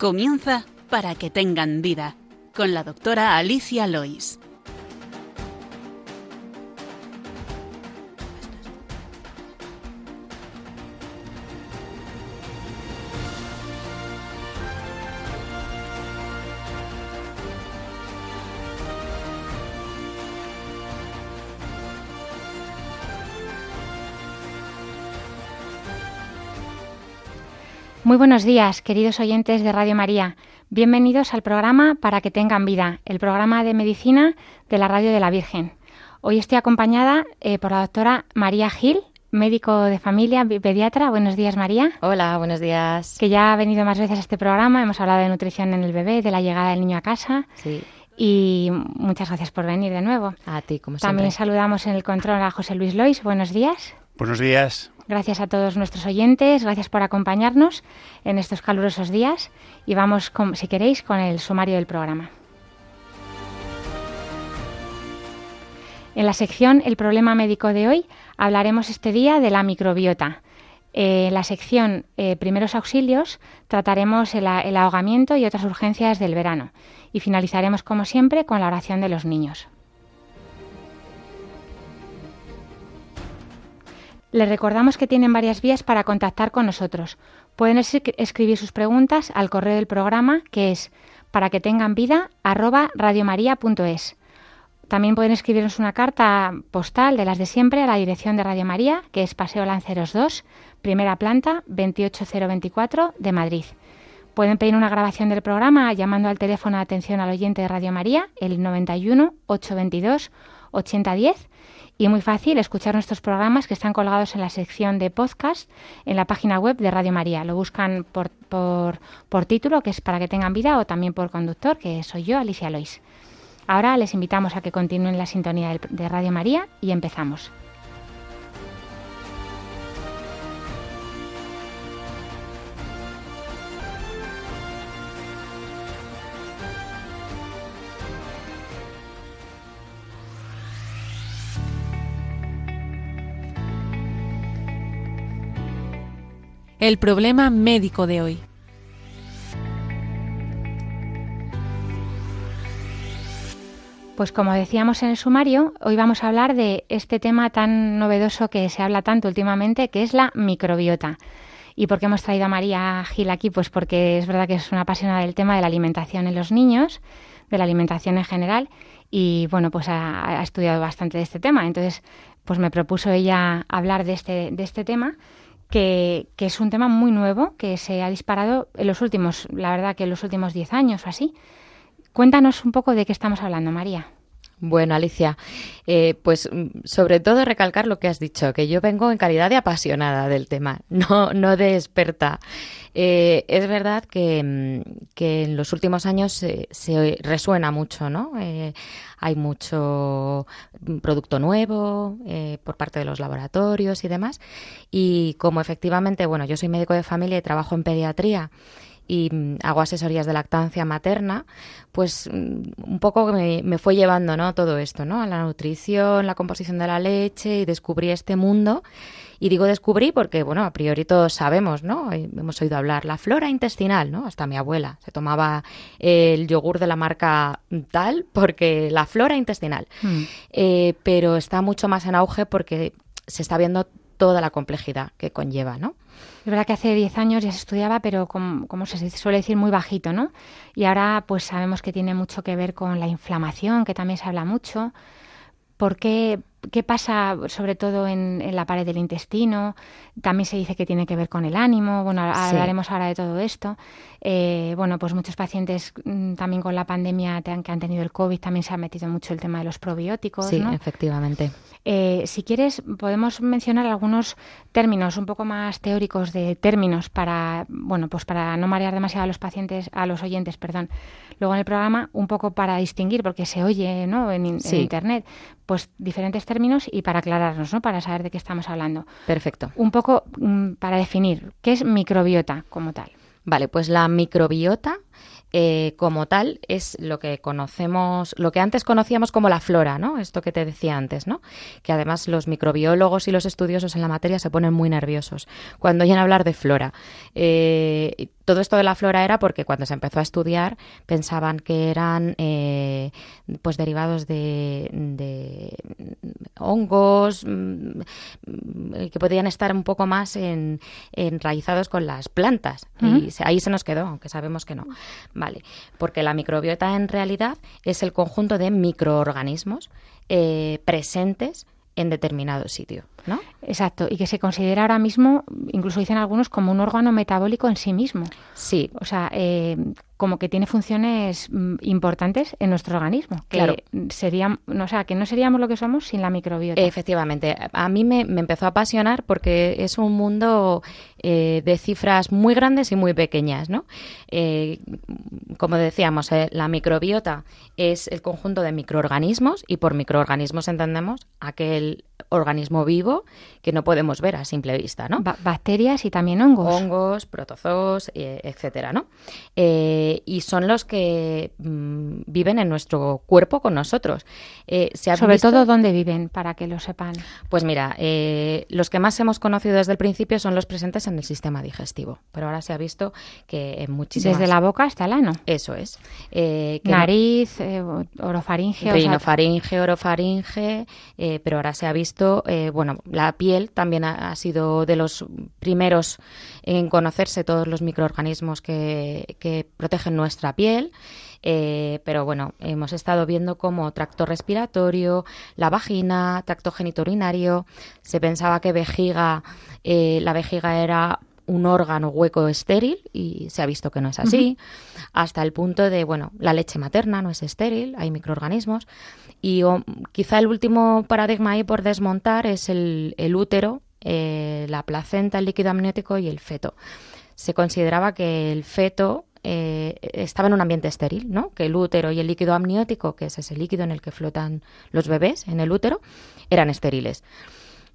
Comienza para que tengan vida con la doctora Alicia Lois. Muy buenos días, queridos oyentes de Radio María. Bienvenidos al programa Para que tengan vida, el programa de medicina de la Radio de la Virgen. Hoy estoy acompañada eh, por la doctora María Gil, médico de familia, pediatra. Buenos días, María. Hola, buenos días. Que ya ha venido más veces a este programa. Hemos hablado de nutrición en el bebé, de la llegada del niño a casa. Sí. Y muchas gracias por venir de nuevo. A ti, como También siempre. saludamos en el control a José Luis Lois. Buenos días. Buenos días. Gracias a todos nuestros oyentes, gracias por acompañarnos en estos calurosos días y vamos, con, si queréis, con el sumario del programa. En la sección El problema médico de hoy hablaremos este día de la microbiota. Eh, en la sección eh, Primeros auxilios trataremos el, el ahogamiento y otras urgencias del verano y finalizaremos, como siempre, con la oración de los niños. Les recordamos que tienen varias vías para contactar con nosotros. Pueden es escribir sus preguntas al correo del programa que es para que tengan vida radiomaria.es. También pueden escribirnos una carta postal de las de siempre a la dirección de Radio María, que es Paseo Lanceros 2, primera planta, 28024 de Madrid. Pueden pedir una grabación del programa llamando al teléfono de atención al oyente de Radio María, el 91 822 8010 y muy fácil escuchar nuestros programas que están colgados en la sección de podcast en la página web de Radio María. Lo buscan por, por, por título, que es para que tengan vida, o también por conductor, que soy yo, Alicia Lois. Ahora les invitamos a que continúen la sintonía de Radio María y empezamos. El problema médico de hoy. Pues como decíamos en el sumario, hoy vamos a hablar de este tema tan novedoso que se habla tanto últimamente, que es la microbiota. ¿Y por qué hemos traído a María Gil aquí? Pues porque es verdad que es una apasionada del tema de la alimentación en los niños, de la alimentación en general, y bueno, pues ha, ha estudiado bastante de este tema. Entonces, pues me propuso ella hablar de este, de este tema. Que, que, es un tema muy nuevo que se ha disparado en los últimos, la verdad que en los últimos 10 años o así. Cuéntanos un poco de qué estamos hablando, María. Bueno, Alicia, eh, pues sobre todo recalcar lo que has dicho, que yo vengo en calidad de apasionada del tema, no, no de experta. Eh, es verdad que, que, en los últimos años se, se resuena mucho, ¿no? Eh, hay mucho producto nuevo por parte de los laboratorios y demás. Y como efectivamente, bueno, yo soy médico de familia y trabajo en pediatría y hago asesorías de lactancia materna, pues un poco me, me, fue llevando ¿no? todo esto, ¿no? A la nutrición, la composición de la leche y descubrí este mundo. Y digo descubrí porque, bueno, a priori todos sabemos, ¿no? Hemos oído hablar la flora intestinal, ¿no? Hasta mi abuela se tomaba el yogur de la marca tal porque la flora intestinal. Mm. Eh, pero está mucho más en auge porque se está viendo toda la complejidad que conlleva, ¿no? Es verdad que hace 10 años ya se estudiaba, pero como, como, se suele decir, muy bajito, ¿no? Y ahora pues sabemos que tiene mucho que ver con la inflamación, que también se habla mucho. ¿Por qué, qué pasa sobre todo en, en, la pared del intestino? También se dice que tiene que ver con el ánimo. Bueno, sí. hablaremos ahora de todo esto. Eh, bueno, pues muchos pacientes mmm, también con la pandemia que han tenido el COVID también se ha metido mucho el tema de los probióticos. Sí, ¿no? efectivamente. Eh, si quieres, podemos mencionar algunos términos un poco más teóricos de términos para, bueno, pues para no marear demasiado a los pacientes, a los oyentes, perdón. Luego en el programa, un poco para distinguir, porque se oye, ¿no? En, sí. en internet, pues diferentes términos y para aclararnos, ¿no? Para saber de qué estamos hablando. Perfecto. Un poco mmm, para definir qué es microbiota como tal. Vale, pues la microbiota eh, como tal es lo que conocemos, lo que antes conocíamos como la flora, ¿no? Esto que te decía antes, ¿no? Que además los microbiólogos y los estudiosos en la materia se ponen muy nerviosos cuando oyen hablar de flora. Eh, todo esto de la flora era porque cuando se empezó a estudiar pensaban que eran eh, pues derivados de, hongos mm, que podían estar un poco más en, enraizados con las plantas y ahí se nos quedó aunque sabemos que no vale porque la microbiota en realidad es el conjunto de microorganismos eh, presentes en determinado sitio, ¿no? Exacto, y que se considera ahora mismo, incluso dicen algunos, como un órgano metabólico en sí mismo. Sí. O sea, eh, como que tiene funciones mm, importantes en nuestro organismo. Que claro. Sería, o sea, que no seríamos lo que somos sin la microbiota. Efectivamente. A mí me, empezó a apasionar porque es un mundo eh, de cifras muy grandes y muy pequeñas, ¿no? Eh, como decíamos, la microbiota es el conjunto de microorganismos y por microorganismos entendemos aquel organismo vivo que no podemos ver a simple vista, ¿no? bacterias y también hongos. Hongos, protozoos, eh, etcétera, ¿no? Eh, y son los que mm, viven en nuestro cuerpo con nosotros. Eh, Sobre todo, ¿dónde viven? Para que lo sepan. Pues mira, los que más hemos conocido desde el principio son los presentes en el sistema digestivo, pero ahora se ha visto que en muchísimas... Desde la boca hasta el ano. Eso es. Nariz, orofaringe... Rinofaringe, orofaringe, pero ahora se ha visto, bueno, la piel también ha, sido de los primeros en conocerse todos los microorganismos que, protegen nuestra piel. Eh, pero bueno, hemos estado viendo como tracto respiratorio, la vagina, tracto genitourinario. Se pensaba que vejiga, eh, la vejiga era un órgano hueco estéril y se ha visto que no es así, hasta el punto de, bueno, la leche materna no es estéril, hay microorganismos y quizá el último paradigma ahí por desmontar es el, útero, eh, la placenta, el líquido amniótico y el feto. Se consideraba que el feto eh, estaba en un ambiente estéril, ¿no? Que el útero y el líquido amniótico, que es ese líquido en el que flotan los bebés en el útero, eran estériles.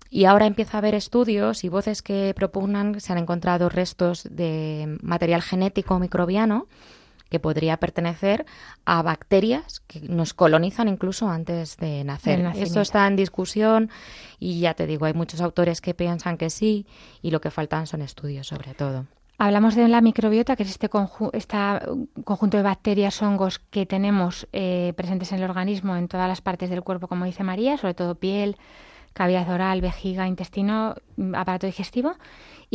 Y ahora empieza a haber estudios y voces que propugnan, se han encontrado restos de material genético microbiano que podría pertenecer a bacterias que nos colonizan incluso antes de nacer. Esto está en discusión y ya te digo, hay muchos autores que piensan que sí y lo que faltan son estudios sobre todo. Hablamos de la microbiota, que es este, conjunto de bacterias, hongos que tenemos eh, presentes en el organismo en todas las partes del cuerpo, como dice María, sobre todo piel, cavidad oral, vejiga, intestino, aparato digestivo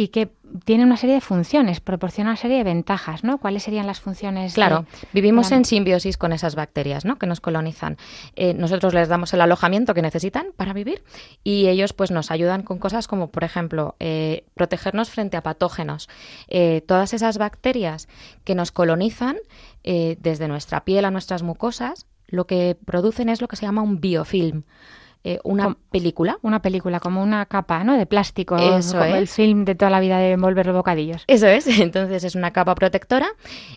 y que tiene una serie de funciones, proporciona una serie de ventajas, ¿no? ¿Cuáles serían las funciones? Claro, vivimos en simbiosis con esas bacterias, ¿no? Que nos colonizan. Eh, nosotros les damos el alojamiento que necesitan para vivir y ellos, pues, nos ayudan con cosas como, por ejemplo, eh, protegernos frente a patógenos. Eh, todas esas bacterias que nos colonizan desde nuestra piel a nuestras mucosas, lo que producen es lo que se llama un biofilm. Eh, una película. Una película, como una capa ¿no? de plástico, como el film de toda la vida de envolver los bocadillos. Eso es, entonces es una capa protectora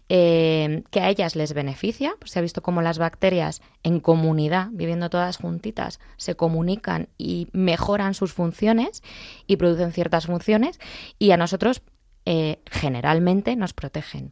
eh, que a ellas les beneficia. Pues se ha visto cómo las bacterias en comunidad, viviendo todas juntitas, se comunican y mejoran sus funciones y producen ciertas funciones y a nosotros eh, generalmente nos protegen.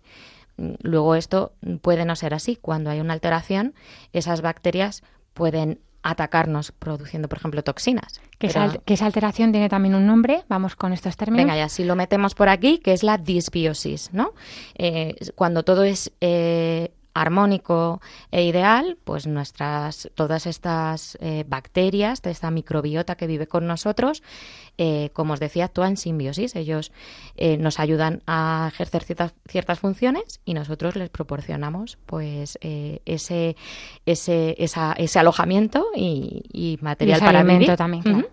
Luego esto puede no ser así. Cuando hay una alteración, esas bacterias pueden atacarnos produciendo, por ejemplo, toxinas. Que, esa, alteración tiene también un nombre, vamos con estos términos. Venga, ya si lo metemos por aquí, que es la disbiosis, ¿no? Eh, cuando todo es eh, armónico e ideal, pues nuestras todas estas eh, bacterias, de esta microbiota que vive con nosotros, eh, como os decía, actúan en simbiosis. Ellos eh, nos ayudan a ejercer ciertas, ciertas funciones y nosotros les proporcionamos pues ese, ese, ese alojamiento y, material para vivir. también.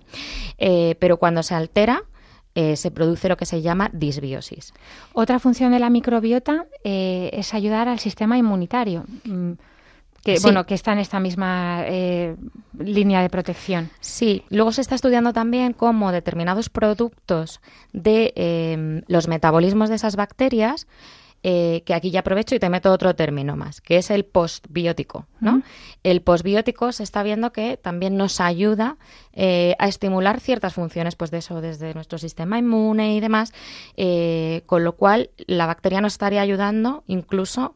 pero cuando se altera, eh, se produce lo que se llama disbiosis. Otra función de la microbiota eh, es ayudar al sistema inmunitario. Mm, que, bueno, que está en esta misma eh, línea de protección. Sí, luego se está estudiando también cómo determinados productos de los metabolismos de esas bacterias eh, que aquí ya aprovecho y te meto otro término más, que es el postbiótico. ¿no? El postbiótico se está viendo que también nos ayuda eh, a estimular ciertas funciones, pues de eso, desde nuestro sistema inmune y demás, eh, con lo cual la bacteria nos estaría ayudando incluso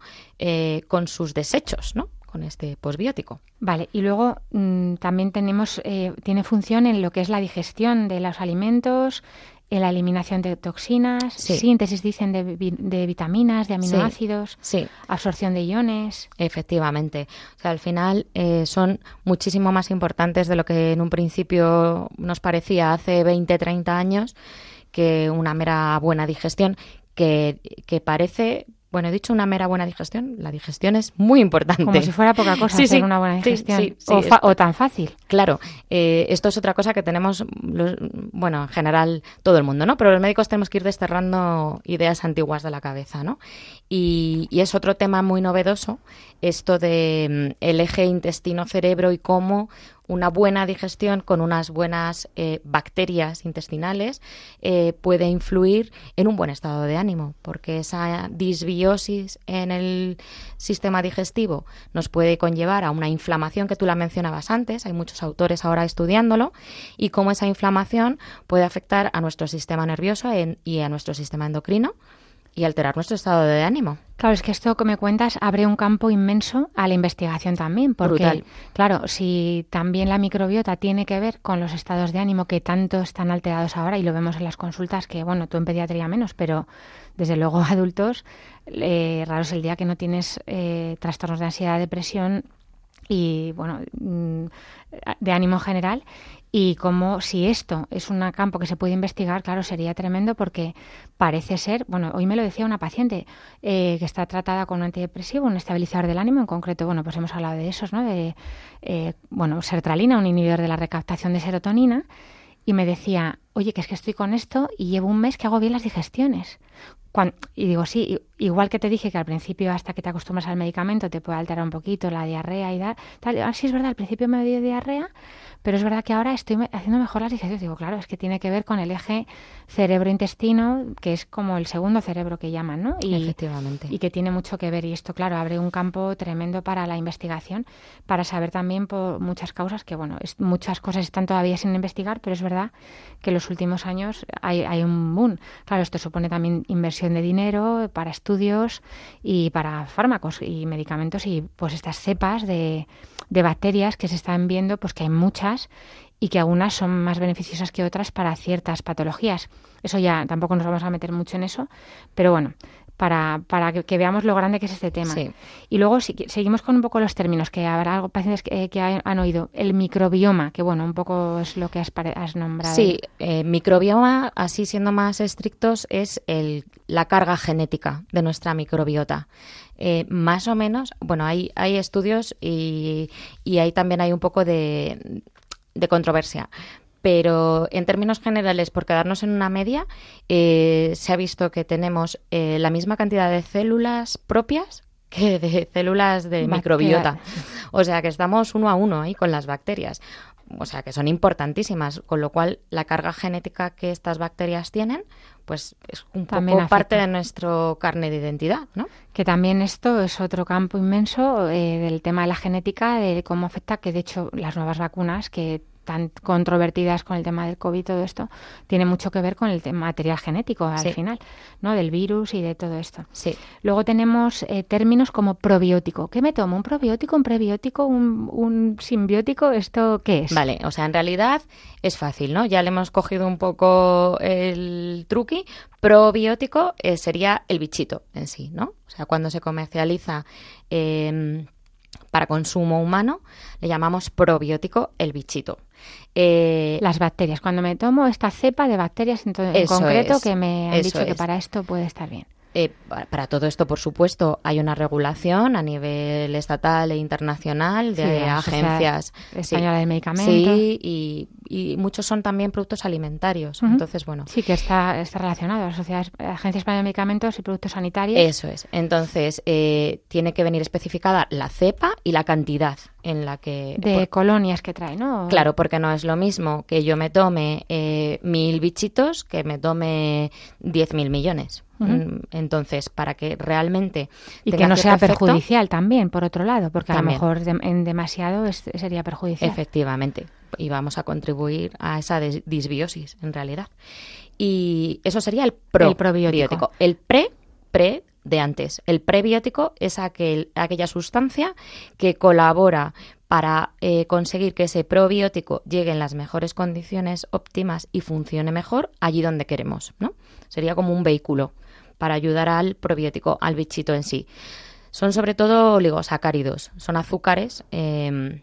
con sus desechos, ¿no? con este posbiótico. Vale, y luego mm, también tenemos, tiene función en lo que es la digestión de los alimentos, en la eliminación de toxinas, síntesis, dicen, de, vitaminas, de aminoácidos, absorción de iones. Efectivamente. O sea, al final eh, son muchísimo más importantes de lo que en un principio nos parecía hace 20, 30 años que una mera buena digestión que, que parece bueno, he dicho una mera buena digestión. La digestión es muy importante. Como si fuera poca cosa hacer una buena digestión. o, tan fácil. Claro. Eh, esto es otra cosa que tenemos, bueno, en general todo el mundo, ¿no? Pero los médicos tenemos que ir desterrando ideas antiguas de la cabeza, ¿no? Y, y es otro tema muy novedoso, esto de mm, el eje intestino-cerebro y cómo una buena digestión con unas buenas eh, bacterias intestinales eh, puede influir en un buen estado de ánimo, porque esa disbiosis en el sistema digestivo nos puede conllevar a una inflamación que tú la mencionabas antes, hay muchos autores ahora estudiándolo, y cómo esa inflamación puede afectar a nuestro sistema nervioso y a nuestro sistema endocrino y alterar nuestro estado de ánimo. Claro, es que esto que me cuentas abre un campo inmenso a la investigación también, porque claro, si también la microbiota tiene que ver con los estados de ánimo que tanto están alterados ahora y lo vemos en las consultas que bueno, tú en pediatría menos, pero desde luego adultos eh, raro es el día que no tienes eh, trastornos de ansiedad, depresión y bueno, mm, de ánimo general y como si esto es un campo que se puede investigar, claro, sería tremendo porque parece ser, bueno, hoy me lo decía una paciente eh, que está tratada con un antidepresivo, un estabilizador del ánimo, en concreto, bueno, pues hemos hablado de esos, ¿no? De, eh, bueno, sertralina, un inhibidor de la recaptación de serotonina, y me decía, oye, que es que estoy con esto y llevo un mes que hago bien las digestiones. y digo, sí, igual que te dije que al principio, hasta que te acostumbras al medicamento, te puede alterar un poquito la diarrea y tal. tal. Ah, sí, es verdad, al principio me dio diarrea, pero es verdad que ahora estoy haciendo mejor las digestiones. Digo, claro, es que tiene que ver con el eje cerebro-intestino, que es como el segundo cerebro que llaman, ¿no? Y, Efectivamente. Y que tiene mucho que ver. Y esto, claro, abre un campo tremendo para la investigación, para saber también por muchas causas que, bueno, muchas cosas están todavía sin investigar, pero es verdad que en los últimos años hay, hay un boom. Claro, esto supone también inversión de dinero para estudios y para fármacos y medicamentos y pues estas cepas de de bacterias que se están viendo, pues que hay muchas y que algunas son más beneficiosas que otras para ciertas patologías. Eso ya tampoco nos vamos a meter mucho en eso, pero bueno, para, para que, veamos lo grande que es este tema. Y luego si, seguimos con un poco los términos, que habrá algo, pacientes que, han, oído. El microbioma, que bueno, un poco es lo que has, has nombrado. Sí, eh, microbioma, así siendo más estrictos, es el, la carga genética de nuestra microbiota. Eh, más o menos, bueno, hay, hay estudios y, y ahí también hay un poco de, de controversia, pero en términos generales, por quedarnos en una media, eh, se ha visto que tenemos eh, la misma cantidad de células propias que de células de microbiota. O sea que estamos uno a uno ahí con las bacterias o sea, que son importantísimas, con lo cual la carga genética que estas bacterias tienen, pues es un poco parte de nuestro carne de identidad, ¿no? Que también esto es otro campo inmenso eh, del tema de la genética, de cómo afecta, que de hecho las nuevas vacunas que tan controvertidas con el tema del COVID, todo esto, tiene mucho que ver con el material genético al final, ¿no? Del virus y de todo esto. Sí. Luego tenemos eh, términos como probiótico. ¿Qué me tomo? ¿Un probiótico, un prebiótico, un, simbiótico? ¿Esto qué es? Vale, o sea, en realidad es fácil, ¿no? Ya le hemos cogido un poco el truqui. Probiótico eh, sería el bichito en sí, ¿no? O sea, cuando se comercializa... Eh, para consumo humano, le llamamos probiótico el bichito. Eh, Las bacterias. Cuando me tomo esta cepa de bacterias en, concreto que me han dicho que para esto puede estar bien. Eh, para todo esto, por supuesto, hay una regulación a nivel estatal e internacional de agencias españolas de medicamentos. Sí, y, muchos son también productos alimentarios. Entonces, bueno. Sí, que está, está relacionado a la Sociedad Agencia Española de Medicamentos y Productos Sanitarios. Eso es. Entonces, eh, tiene que venir especificada la cepa y la cantidad en la que... De colonias que trae, ¿no? Claro, porque no es lo mismo que yo me tome eh, mil bichitos que me tome diez mil millones. Mm, entonces, para que realmente... Y que no sea perjudicial también, por otro lado, porque a lo mejor en demasiado sería perjudicial. Efectivamente, y vamos a contribuir a esa disbiosis, en realidad. Y eso sería el, probiótico. El pre, pre de antes. El prebiótico es aquel, aquella sustancia que colabora para eh, conseguir que ese probiótico llegue en las mejores condiciones óptimas y funcione mejor allí donde queremos. ¿no? Sería como un vehículo para ayudar al probiótico, al bichito en sí. Son sobre todo oligosacáridos, son azúcares eh,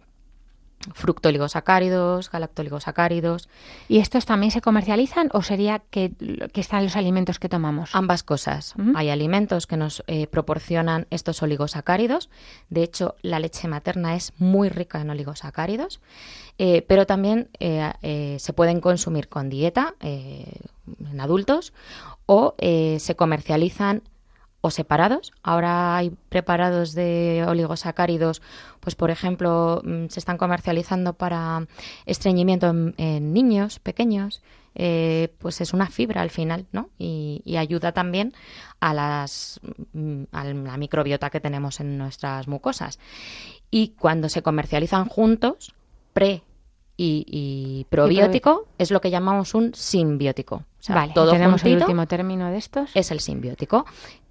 fructoligosacáridos, galactoligosacáridos. ¿Y estos también se comercializan o sería que, están los alimentos que tomamos? Ambas cosas. Hay alimentos que nos eh, proporcionan estos oligosacáridos. De hecho, la leche materna es muy rica en oligosacáridos, eh, pero también eh, se pueden consumir con dieta en adultos o se comercializan o separados. Ahora hay preparados de oligosacáridos, pues por ejemplo, mm, se están comercializando para estreñimiento en, niños pequeños. Eh, pues es una fibra al final, ¿no? Y, ayuda también a, las, mm, a la microbiota que tenemos en nuestras mucosas. Y cuando se comercializan juntos, pre y, probiótico, es lo que llamamos un simbiótico. vale, todo tenemos el último término de estos. Es el simbiótico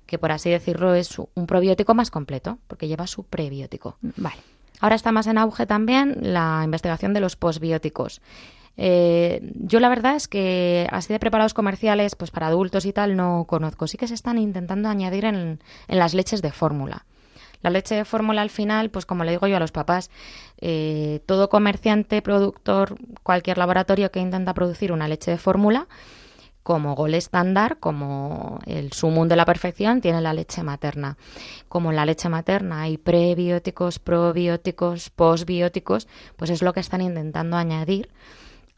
que por así decirlo es un probiótico más completo, porque lleva su prebiótico. Vale. Ahora está más en auge también la investigación de los posbióticos. Eh, yo la verdad es que así de preparados comerciales, pues para adultos y tal, no conozco. Sí que se están intentando añadir en, las leches de fórmula. La leche de fórmula al final, pues como le digo yo a los papás, eh, todo comerciante, productor, cualquier laboratorio que intenta producir una leche de fórmula, como gol estándar, como el sumum de la perfección, tiene la leche materna. Como en la leche materna hay prebióticos, probióticos, posbióticos, pues es lo que están intentando añadir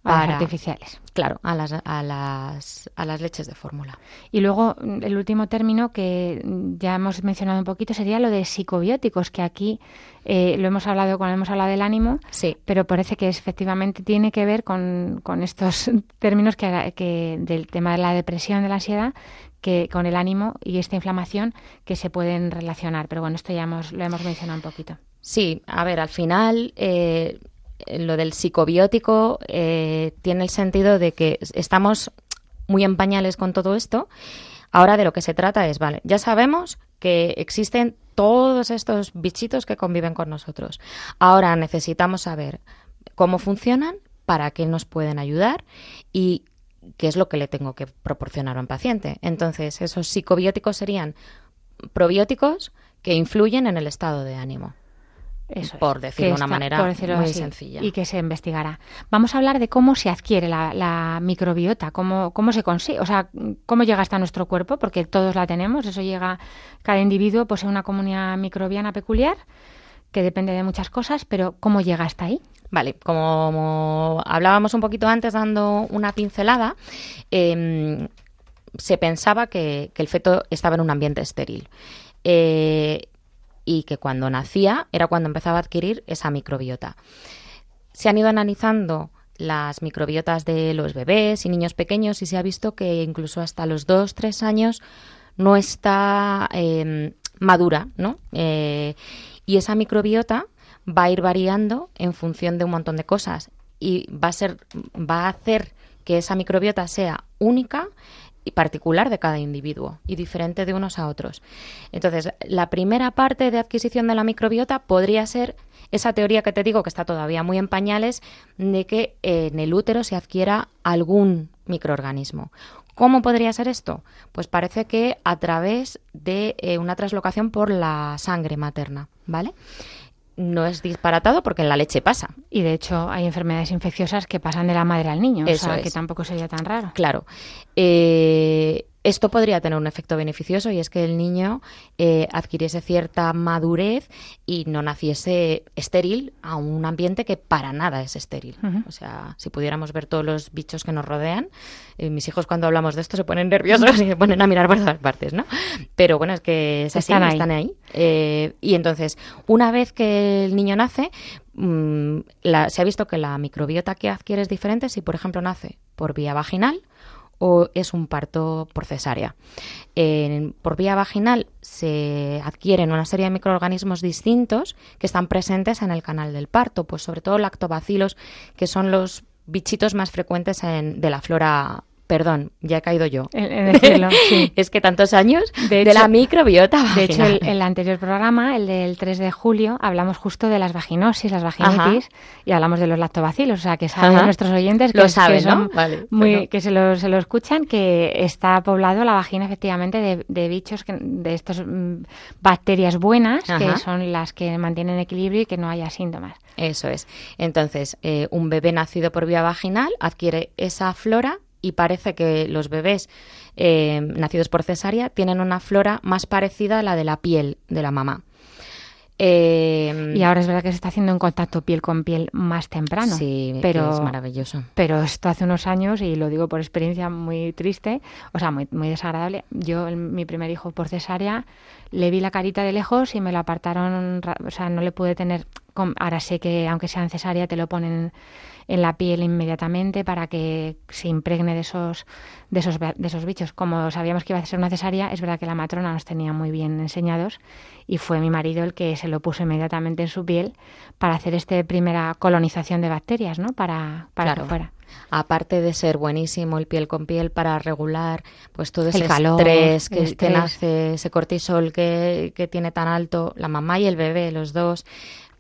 para, artificiales. Claro, a las, a, las, a las leches de fórmula. Y luego el último término que ya hemos mencionado un poquito sería lo de psicobióticos, que aquí eh, lo hemos hablado cuando hemos hablado del ánimo, sí. pero parece que efectivamente tiene que ver con, con estos términos que, que, del tema de la depresión, de la ansiedad, que con el ánimo y esta inflamación que se pueden relacionar. Pero bueno, esto ya hemos, lo hemos mencionado un poquito. Sí, a ver, al final eh, lo del psicobiótico eh, tiene el sentido de que estamos muy en pañales con todo esto. Ahora de lo que se trata es, vale, ya sabemos que existen todos estos bichitos que conviven con nosotros. Ahora necesitamos saber cómo funcionan, para qué nos pueden ayudar y qué es lo que le tengo que proporcionar a un paciente. Entonces, esos psicobióticos serían probióticos que influyen en el estado de ánimo por decirlo de una manera muy sencilla. Y que se investigará. Vamos a hablar de cómo se adquiere la, microbiota, cómo, cómo se consigue, o sea, cómo llega hasta nuestro cuerpo, porque todos la tenemos, eso llega, cada individuo posee una comunidad microbiana peculiar que depende de muchas cosas, pero ¿cómo llega hasta ahí? Vale, como hablábamos un poquito antes dando una pincelada, em, se pensaba que, el feto estaba en un ambiente estéril. Eh, y que cuando nacía era cuando empezaba a adquirir esa microbiota. Se han ido analizando las microbiotas de los bebés y niños pequeños y se ha visto que incluso hasta los 2-3 años no está em, madura, ¿no? Eh, y esa microbiota va a ir variando en función de un montón de cosas y va a ser va a hacer que esa microbiota sea única particular de cada individuo y diferente de unos a otros. Entonces, la primera parte de adquisición de la microbiota podría ser esa teoría que te digo que está todavía muy en pañales de que en el útero se adquiera algún microorganismo. ¿Cómo podría ser esto? Pues parece que a través de eh, una translocación por la sangre materna, ¿vale? No es disparatado porque en la leche pasa. Y de hecho hay enfermedades infecciosas que pasan de la madre al niño, Eso o sea, que tampoco sería tan raro. Claro. Eh, esto podría tener un efecto beneficioso y es que el niño eh, adquiriese cierta madurez y no naciese estéril a un ambiente que para nada es estéril. O sea, si pudiéramos ver todos los bichos que nos rodean, eh, mis hijos cuando hablamos de esto se ponen nerviosos y se ponen a mirar por todas partes, ¿no? Pero bueno, es que están ahí. Están ahí. Eh, y entonces, una vez que el niño nace, mm, se ha visto que la microbiota que adquiere es diferente si, por ejemplo, nace por vía vaginal o es un parto por cesárea. por vía vaginal se adquieren una serie de microorganismos distintos que están presentes en el canal del parto, pues sobre todo lactobacilos, que son los bichitos más frecuentes en, de la flora Perdón, ya he caído yo. En, decirlo, sí. es que tantos años de, la microbiota De hecho, el, el, anterior programa, el del 3 de julio, hablamos justo de las vaginosis, las vaginitis, y hablamos de los lactobacilos. O sea, que saben nuestros oyentes que, lo saben, ¿no? muy, que se lo, se lo escuchan, que está poblado la vagina efectivamente de, de bichos, que, de estas mm, bacterias buenas, que son las que mantienen equilibrio y que no haya síntomas. Eso es. Entonces, eh, un bebé nacido por vía vaginal adquiere esa flora y parece que los bebés eh, nacidos por cesárea tienen una flora más parecida a la de la piel de la mamá. Eh, y ahora es verdad que se está haciendo un contacto piel con piel más temprano. Sí, pero es maravilloso. Pero esto hace unos años, y lo digo por experiencia muy triste, o sea, muy, muy desagradable. Yo, mi primer hijo por cesárea, le vi la carita de lejos y me lo apartaron, o sea, no le pude tener. Ahora sé que, aunque sea en cesárea, te lo ponen en la piel inmediatamente para que se impregne de esos, de esos, de esos bichos. Como sabíamos que iba a ser una cesárea, es verdad que la matrona nos tenía muy bien enseñados y fue mi marido el que se lo puso inmediatamente en su piel para hacer esta primera colonización de bacterias, ¿no? Para, para que fuera aparte de ser buenísimo el piel con piel para regular pues todo ese calor, estrés que, que, nace, ese cortisol que, que, tiene tan alto la mamá y el bebé, los dos,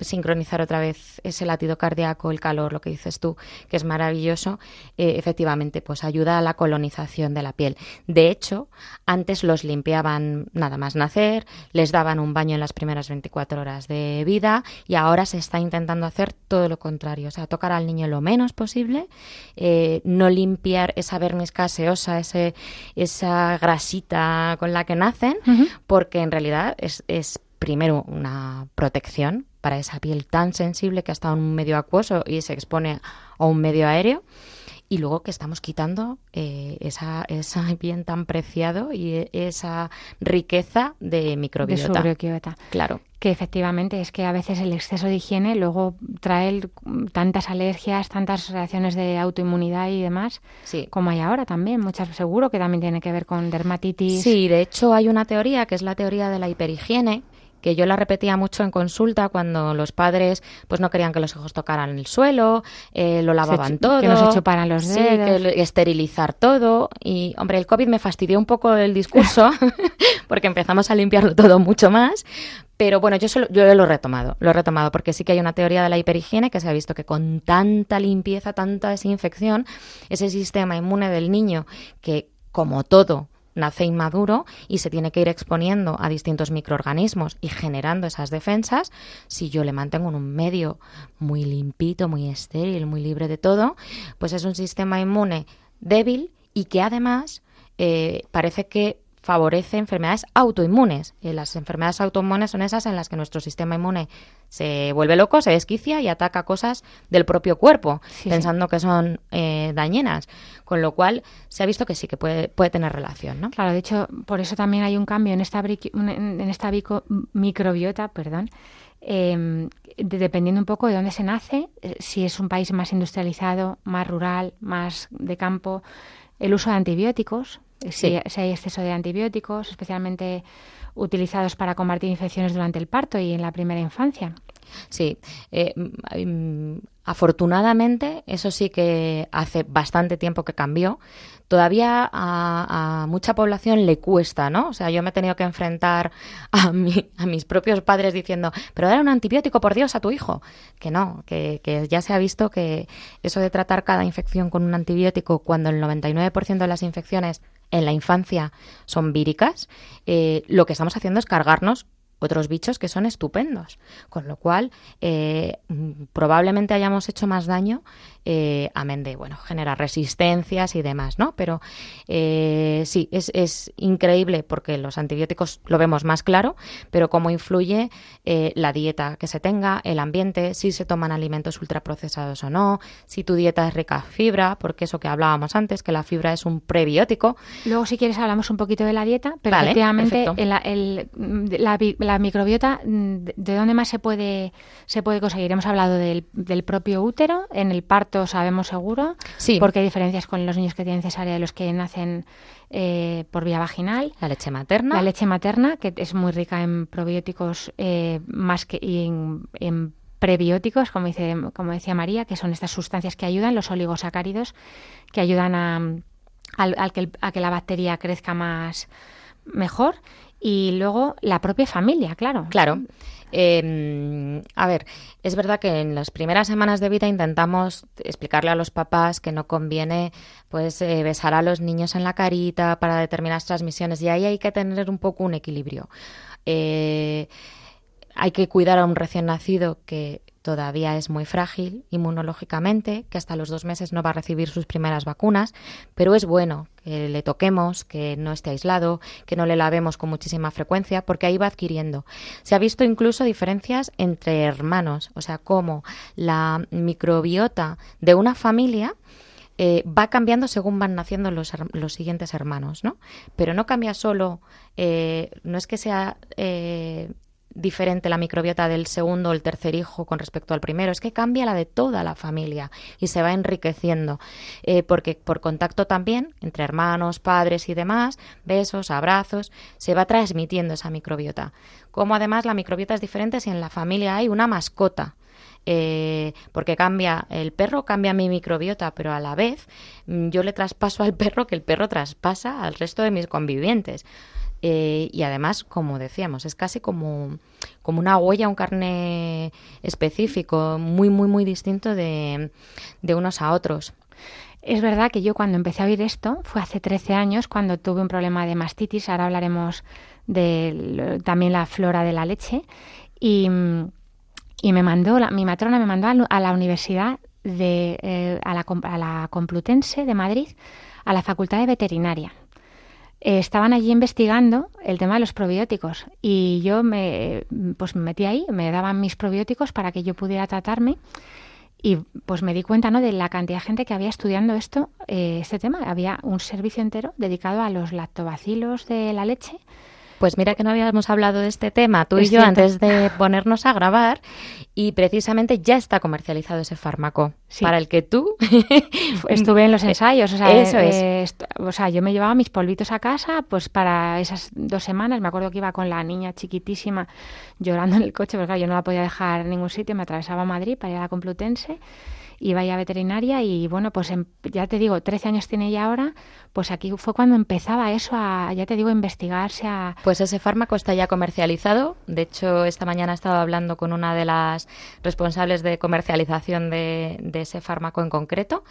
sincronizar otra vez ese latido cardíaco, el calor, lo que dices tú, que es maravilloso, eh, efectivamente, pues ayuda a la colonización de la piel. De hecho, antes los limpiaban nada más nacer, les daban un baño en las primeras 24 horas de vida y ahora se está intentando hacer todo lo contrario, o sea, tocar al niño lo menos posible, eh, no limpiar esa vermis caseosa, ese, esa grasita con la que nacen, porque en realidad es, es primero una protección para esa piel tan sensible que ha estado en un medio acuoso y se expone a un medio aéreo y luego que estamos quitando eh, esa, esa bien tan preciado y esa riqueza de microbiota. De Claro. Que efectivamente es que a veces el exceso de higiene luego trae tantas alergias, tantas reacciones de autoinmunidad y demás, sí. como hay ahora también. Muchas seguro que también tiene que ver con dermatitis. Sí, de hecho hay una teoría que es la teoría de la hiperhigiene, que yo la repetía mucho en consulta cuando los padres pues no querían que los hijos tocaran el suelo, eh, lo lavaban todo, que no se chuparan los dedos, que esterilizar todo. Y hombre el covid me fastidió un poco el discurso porque empezamos a limpiarlo todo mucho más, pero bueno, yo, yo lo he retomado, lo he retomado porque sí que hay una teoría de la hiperhigiene que se ha visto que con tanta limpieza, tanta desinfección, ese sistema inmune del niño que como todo nace inmaduro y se tiene que ir exponiendo a distintos microorganismos y generando esas defensas, si yo le mantengo en un medio muy limpito, muy estéril, muy libre de todo, pues es un sistema inmune débil y que además eh, parece que favorece enfermedades autoinmunes. Y las enfermedades autoinmunes son esas en las que nuestro sistema inmune se vuelve loco, se desquicia y ataca cosas del propio cuerpo, pensando que son eh, dañinas. Con lo cual se ha visto que sí, que puede, puede tener relación. ¿no? Claro, de hecho, por eso también hay un cambio en esta, en esta microbiota, perdón, em, dependiendo un poco de dónde se nace, eh, si es un país más industrializado, más rural, más de campo, el uso de antibióticos, si, hay exceso de antibióticos, especialmente utilizados para combatir infecciones durante el parto y en la primera infancia. Sí, eh, afortunadamente eso sí que hace bastante tiempo que cambió. Todavía a, mucha población le cuesta, ¿no? O sea, yo me he tenido que enfrentar a, a mis propios padres diciendo, pero dar un antibiótico, por Dios, a tu hijo. Que no, que, que ya se ha visto que eso de tratar cada infección con un antibiótico cuando el 99% de las infecciones en la infancia son víricas, eh, lo que estamos haciendo es cargarnos otros bichos que son estupendos. Con lo cual, eh, probablemente hayamos hecho más daño eh, amén de, bueno, genera resistencias y demás, ¿no? Pero eh, sí, es, es, increíble porque los antibióticos lo vemos más claro, pero cómo influye eh, la dieta que se tenga, el ambiente, si se toman alimentos ultraprocesados o no, si tu dieta es rica en fibra, porque eso que hablábamos antes, que la fibra es un prebiótico. Luego, si quieres, hablamos un poquito de la dieta, pero efectivamente el, la, la, microbiota, ¿de dónde más se puede, se puede conseguir? Hemos hablado del, del propio útero, en el parto sabemos seguro, Sí. porque hay diferencias con los niños que tienen cesárea y los que nacen eh, por vía vaginal. La leche materna. La leche materna, que es muy rica en probióticos eh, más que y en, en prebióticos, como, dice, como decía María, que son estas sustancias que ayudan, los oligosacáridos, que ayudan a, al que, a que la bacteria crezca más mejor. Y luego la propia familia, claro. Claro. Eh, a ver, es verdad que en las primeras semanas de vida intentamos explicarle a los papás que no conviene pues eh, besar a los niños en la carita para determinadas transmisiones y ahí hay que tener un poco un equilibrio. Eh, hay que cuidar a un recién nacido que todavía es muy frágil inmunológicamente, que hasta los dos meses no va a recibir sus primeras vacunas, pero es bueno que le toquemos, que no esté aislado, que no le lavemos con muchísima frecuencia, porque ahí va adquiriendo. Se ha visto incluso diferencias entre hermanos, o sea, cómo la microbiota de una familia eh, va cambiando según van naciendo los, los siguientes hermanos, ¿no? Pero no cambia solo, eh, no es que sea eh, diferente la microbiota del segundo o el tercer hijo con respecto al primero, es que cambia la de toda la familia y se va enriqueciendo, eh, porque por contacto también entre hermanos, padres y demás, besos, abrazos, se va transmitiendo esa microbiota. Como además la microbiota es diferente si en la familia hay una mascota, eh, porque cambia el perro, cambia mi microbiota, pero a la vez mm, yo le traspaso al perro que el perro traspasa al resto de mis convivientes. Eh, y además, como decíamos, es casi como, como una huella, un carne específico, muy, muy, muy distinto de, de unos a otros. Es verdad que yo cuando empecé a oír esto fue hace 13 años cuando tuve un problema de mastitis. Ahora hablaremos de también la flora de la leche. Y, y me mandó, mi matrona me mandó a, la- universidad de, eh, a, la, a la Complutense de Madrid, a la Facultad de Veterinaria. Eh, estaban allí investigando el tema de los probióticos y yo me, pues me metí ahí, me daban mis probióticos para que yo pudiera tratarme y pues me di cuenta ¿no? de la cantidad de gente que había estudiando esto, eh, este tema. Había un servicio entero dedicado a los lactobacilos de la leche. Pues mira que no habíamos hablado de este tema, tú y yo, cierto. antes de ponernos a grabar, y precisamente ya está comercializado ese fármaco, Sí. para el que tú Estuve en los ensayos, o sea, Eso es. eh, o sea, yo me llevaba mis polvitos a casa, pues para esas dos semanas. Me acuerdo que iba con la niña chiquitísima llorando en el coche, porque claro, yo no la podía dejar en ningún sitio. Me atravesaba Madrid para ir a la Complutense, iba ya a veterinaria y bueno, pues em- ya te digo, 13 años tiene ya ahora, pues aquí fue cuando empezaba eso a, ya te digo, a investigarse, a, Pues ese fármaco está ya comercializado. De hecho, esta mañana he estado hablando con una de las responsables de comercialización de, de ese fármaco en concreto.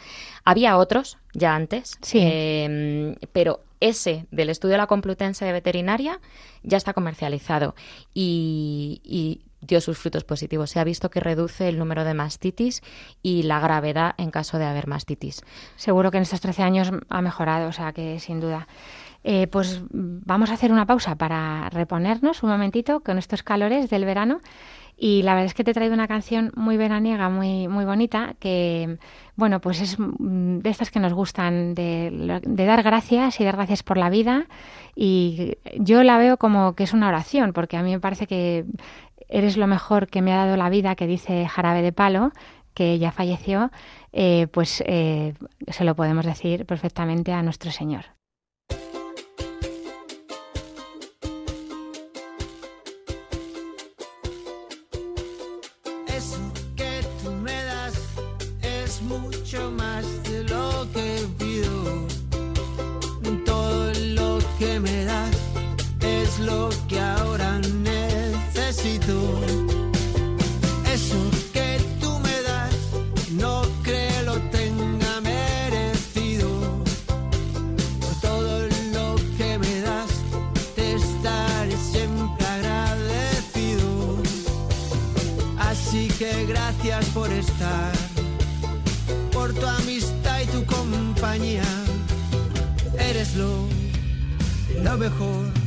Había otros ya antes, Sí. eh, pero ese del estudio de la Complutense de Veterinaria ya está comercializado y, y dio sus frutos positivos. Se ha visto que reduce el número de mastitis y la gravedad en caso de haber mastitis. Seguro que en estos 13 años ha mejorado, o sea que sin duda. Eh, pues vamos a hacer una pausa para reponernos un momentito con estos calores del verano. Y la verdad es que te he traído una canción muy veraniega, muy, muy bonita, que, bueno, pues es mm, de estas que nos gustan, de, de dar gracias y dar gracias por la vida. Y yo la veo como que es una oración, porque a mí me parece que eres lo mejor que me ha dado la vida, que dice Jarabe de Palo, que ya falleció, eh, pues eh, se lo podemos decir perfectamente a nuestro Señor. Eres lo, lo mejor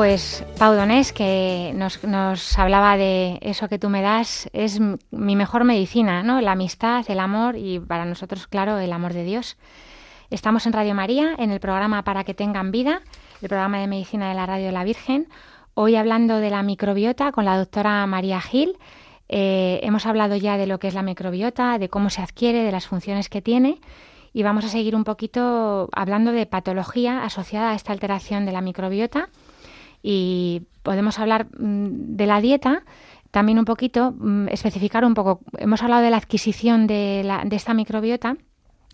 Pues Pau Donés, que nos, hablaba de eso que tú me das, es mi mejor medicina, ¿no? La amistad, el amor y para nosotros, claro, el amor de Dios. Estamos en Radio María, en el programa Para que tengan vida, el programa de medicina de la Radio de la Virgen. Hoy hablando de la microbiota con la doctora María Gil. Eh, hemos hablado ya de lo que es la microbiota, de cómo se adquiere, de las funciones que tiene. Y vamos a seguir un poquito hablando de patología asociada a esta alteración de la microbiota y podemos hablar mm, de la dieta también un poquito, mm, especificar un poco. Hemos hablado de la adquisición de, la- de esta microbiota,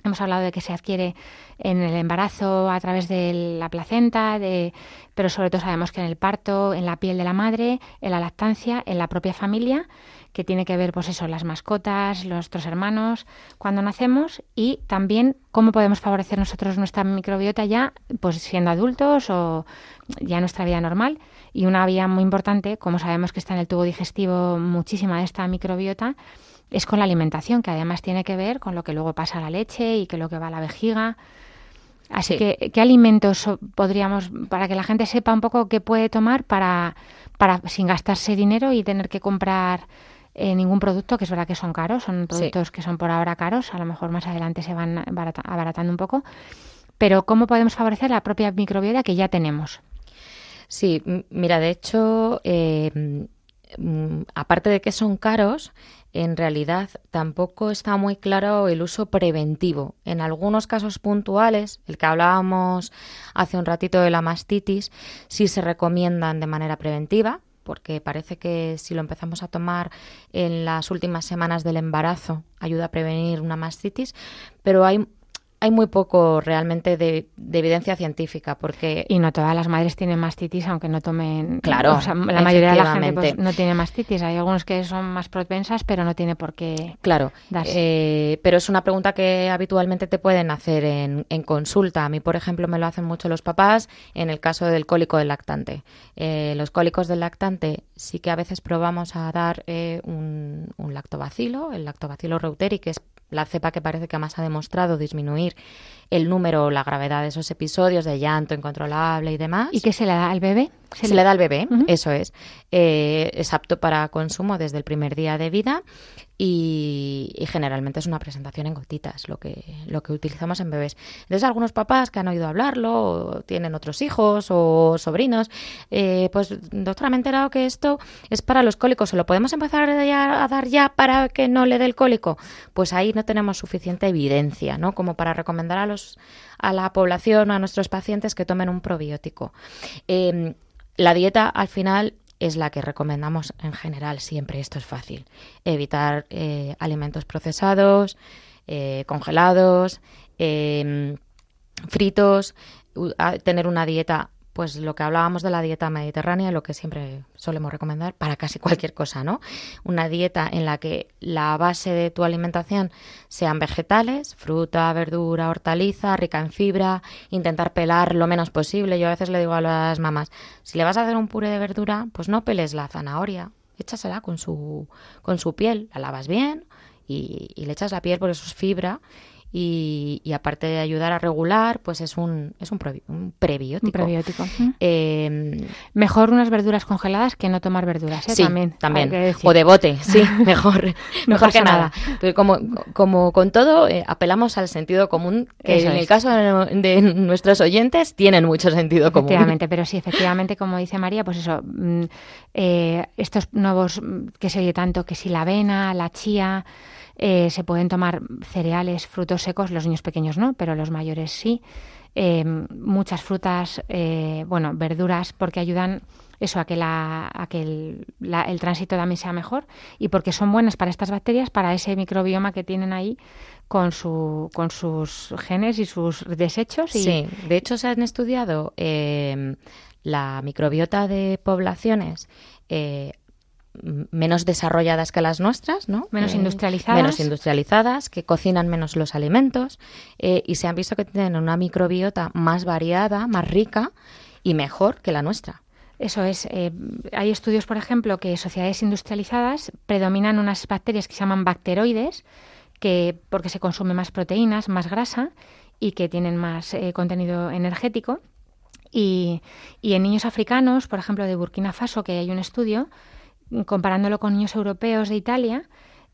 hemos hablado de que se adquiere en el embarazo a través de la placenta, de, pero sobre todo sabemos que en el parto, en la piel de la madre, en la lactancia, en la propia familia, que tiene que ver, pues eso, las mascotas, nuestros hermanos, cuando nacemos y también cómo podemos favorecer nosotros nuestra microbiota ya, pues siendo adultos o ya nuestra vida normal. Y una vía muy importante, como sabemos que está en el tubo digestivo muchísima de esta microbiota, es con la alimentación, que además tiene que ver con lo que luego pasa a la leche y que lo que va a la vejiga. Así Sí. que, ¿qué alimentos podríamos, para que la gente sepa un poco qué puede tomar para, para sin gastarse dinero y tener que comprar eh, ningún producto, que es verdad que son caros, son productos que son por ahora caros, a lo mejor más adelante se van barata- abaratando un poco, pero ¿cómo podemos favorecer la propia microbiota que ya tenemos? Sí, mira, de hecho, eh, aparte de que son caros, en realidad tampoco está muy claro el uso preventivo. En algunos casos puntuales, el que hablábamos hace un ratito de la mastitis, sí se recomiendan de manera preventiva, porque parece que si lo empezamos a tomar en las últimas semanas del embarazo ayuda a prevenir una mastitis, pero hay hay muy poco realmente de, de evidencia científica porque Y no todas las madres tienen mastitis, aunque no tomen. Claro, o sea, la mayoría de la gente pues, no tiene mastitis. Hay algunos que son más propensas, pero no tiene por qué. Claro, eh, pero es una pregunta que habitualmente te pueden hacer en, en consulta. A mí, por ejemplo, me lo hacen mucho los papás en el caso del cólico del lactante. Eh, los cólicos del lactante sí que a veces probamos a dar eh, un, un lactobacilo, el lactobacilo reuteri, que es la cepa que parece que más ha demostrado disminuir el número o la gravedad de esos episodios de llanto incontrolable y demás. ¿Y qué se le da al bebé? Se, le da al bebé, eso es. Eh, es apto para consumo desde el primer día de vida y, generalmente es una presentación en gotitas lo que, lo que utilizamos en bebés. Entonces algunos papás que han oído hablarlo o tienen otros hijos o sobrinos, eh, pues doctora, me he enterado que esto es para los cólicos, ¿se lo podemos empezar a dar ya para que no le dé el cólico? Pues ahí no tenemos suficiente evidencia, ¿no? Como para recomendar a los a la población o a nuestros pacientes que tomen un probiótico. Eh, la dieta al final es la que recomendamos en general siempre. Esto es fácil. Evitar eh, alimentos procesados, eh, congelados, eh, fritos, tener una dieta pues lo que hablábamos de la dieta mediterránea, lo que siempre solemos recomendar para casi cualquier cosa, ¿no? Una dieta en la que la base de tu alimentación sean vegetales, fruta, verdura, hortaliza, rica en fibra, intentar pelar lo menos posible. Yo a veces le digo a las mamás, si le vas a hacer un puré de verdura, pues no peles la zanahoria, échasela con su, con su piel, la lavas bien y, y le echas la piel porque eso es fibra y, aparte de ayudar a regular, pues es un, es un, prebiótico. Un prebiótico. Eh, mejor unas verduras congeladas que no tomar verduras, ¿eh? Sí, también. O de bote, sí, mejor, mejor que nada. Pero como, como con todo, eh, apelamos al sentido común, que en el caso de, nuestros oyentes tienen mucho sentido común. Efectivamente, pero sí, efectivamente, como dice María, pues eso, mm, eh, estos nuevos mm, que se oye tanto, que si la avena, la chía... Eh, se pueden tomar cereales, frutos secos, los niños pequeños no, pero los mayores sí. Eh, muchas frutas, eh, bueno, verduras, porque ayudan eso a que, la, a que el, el, tránsito también sea mejor y porque son buenas para estas bacterias, para ese microbioma que tienen ahí con, su, con sus genes y sus desechos. Y... Sí, de hecho se han estudiado la microbiota de poblaciones menos desarrolladas que las nuestras, ¿no? Menos eh, industrializadas. Menos industrializadas, que cocinan menos los alimentos eh, y se han visto que tienen una microbiota más variada, más rica y mejor que la nuestra. Eso es. Eh, hay estudios, por ejemplo, que en sociedades industrializadas predominan unas bacterias que se llaman bacteroides, que porque se consume más proteínas, más grasa y que tienen más contenido energético. Y, y en niños africanos, por ejemplo, de Burkina Faso, que hay un estudio, comparándolo con niños europeos de Italia,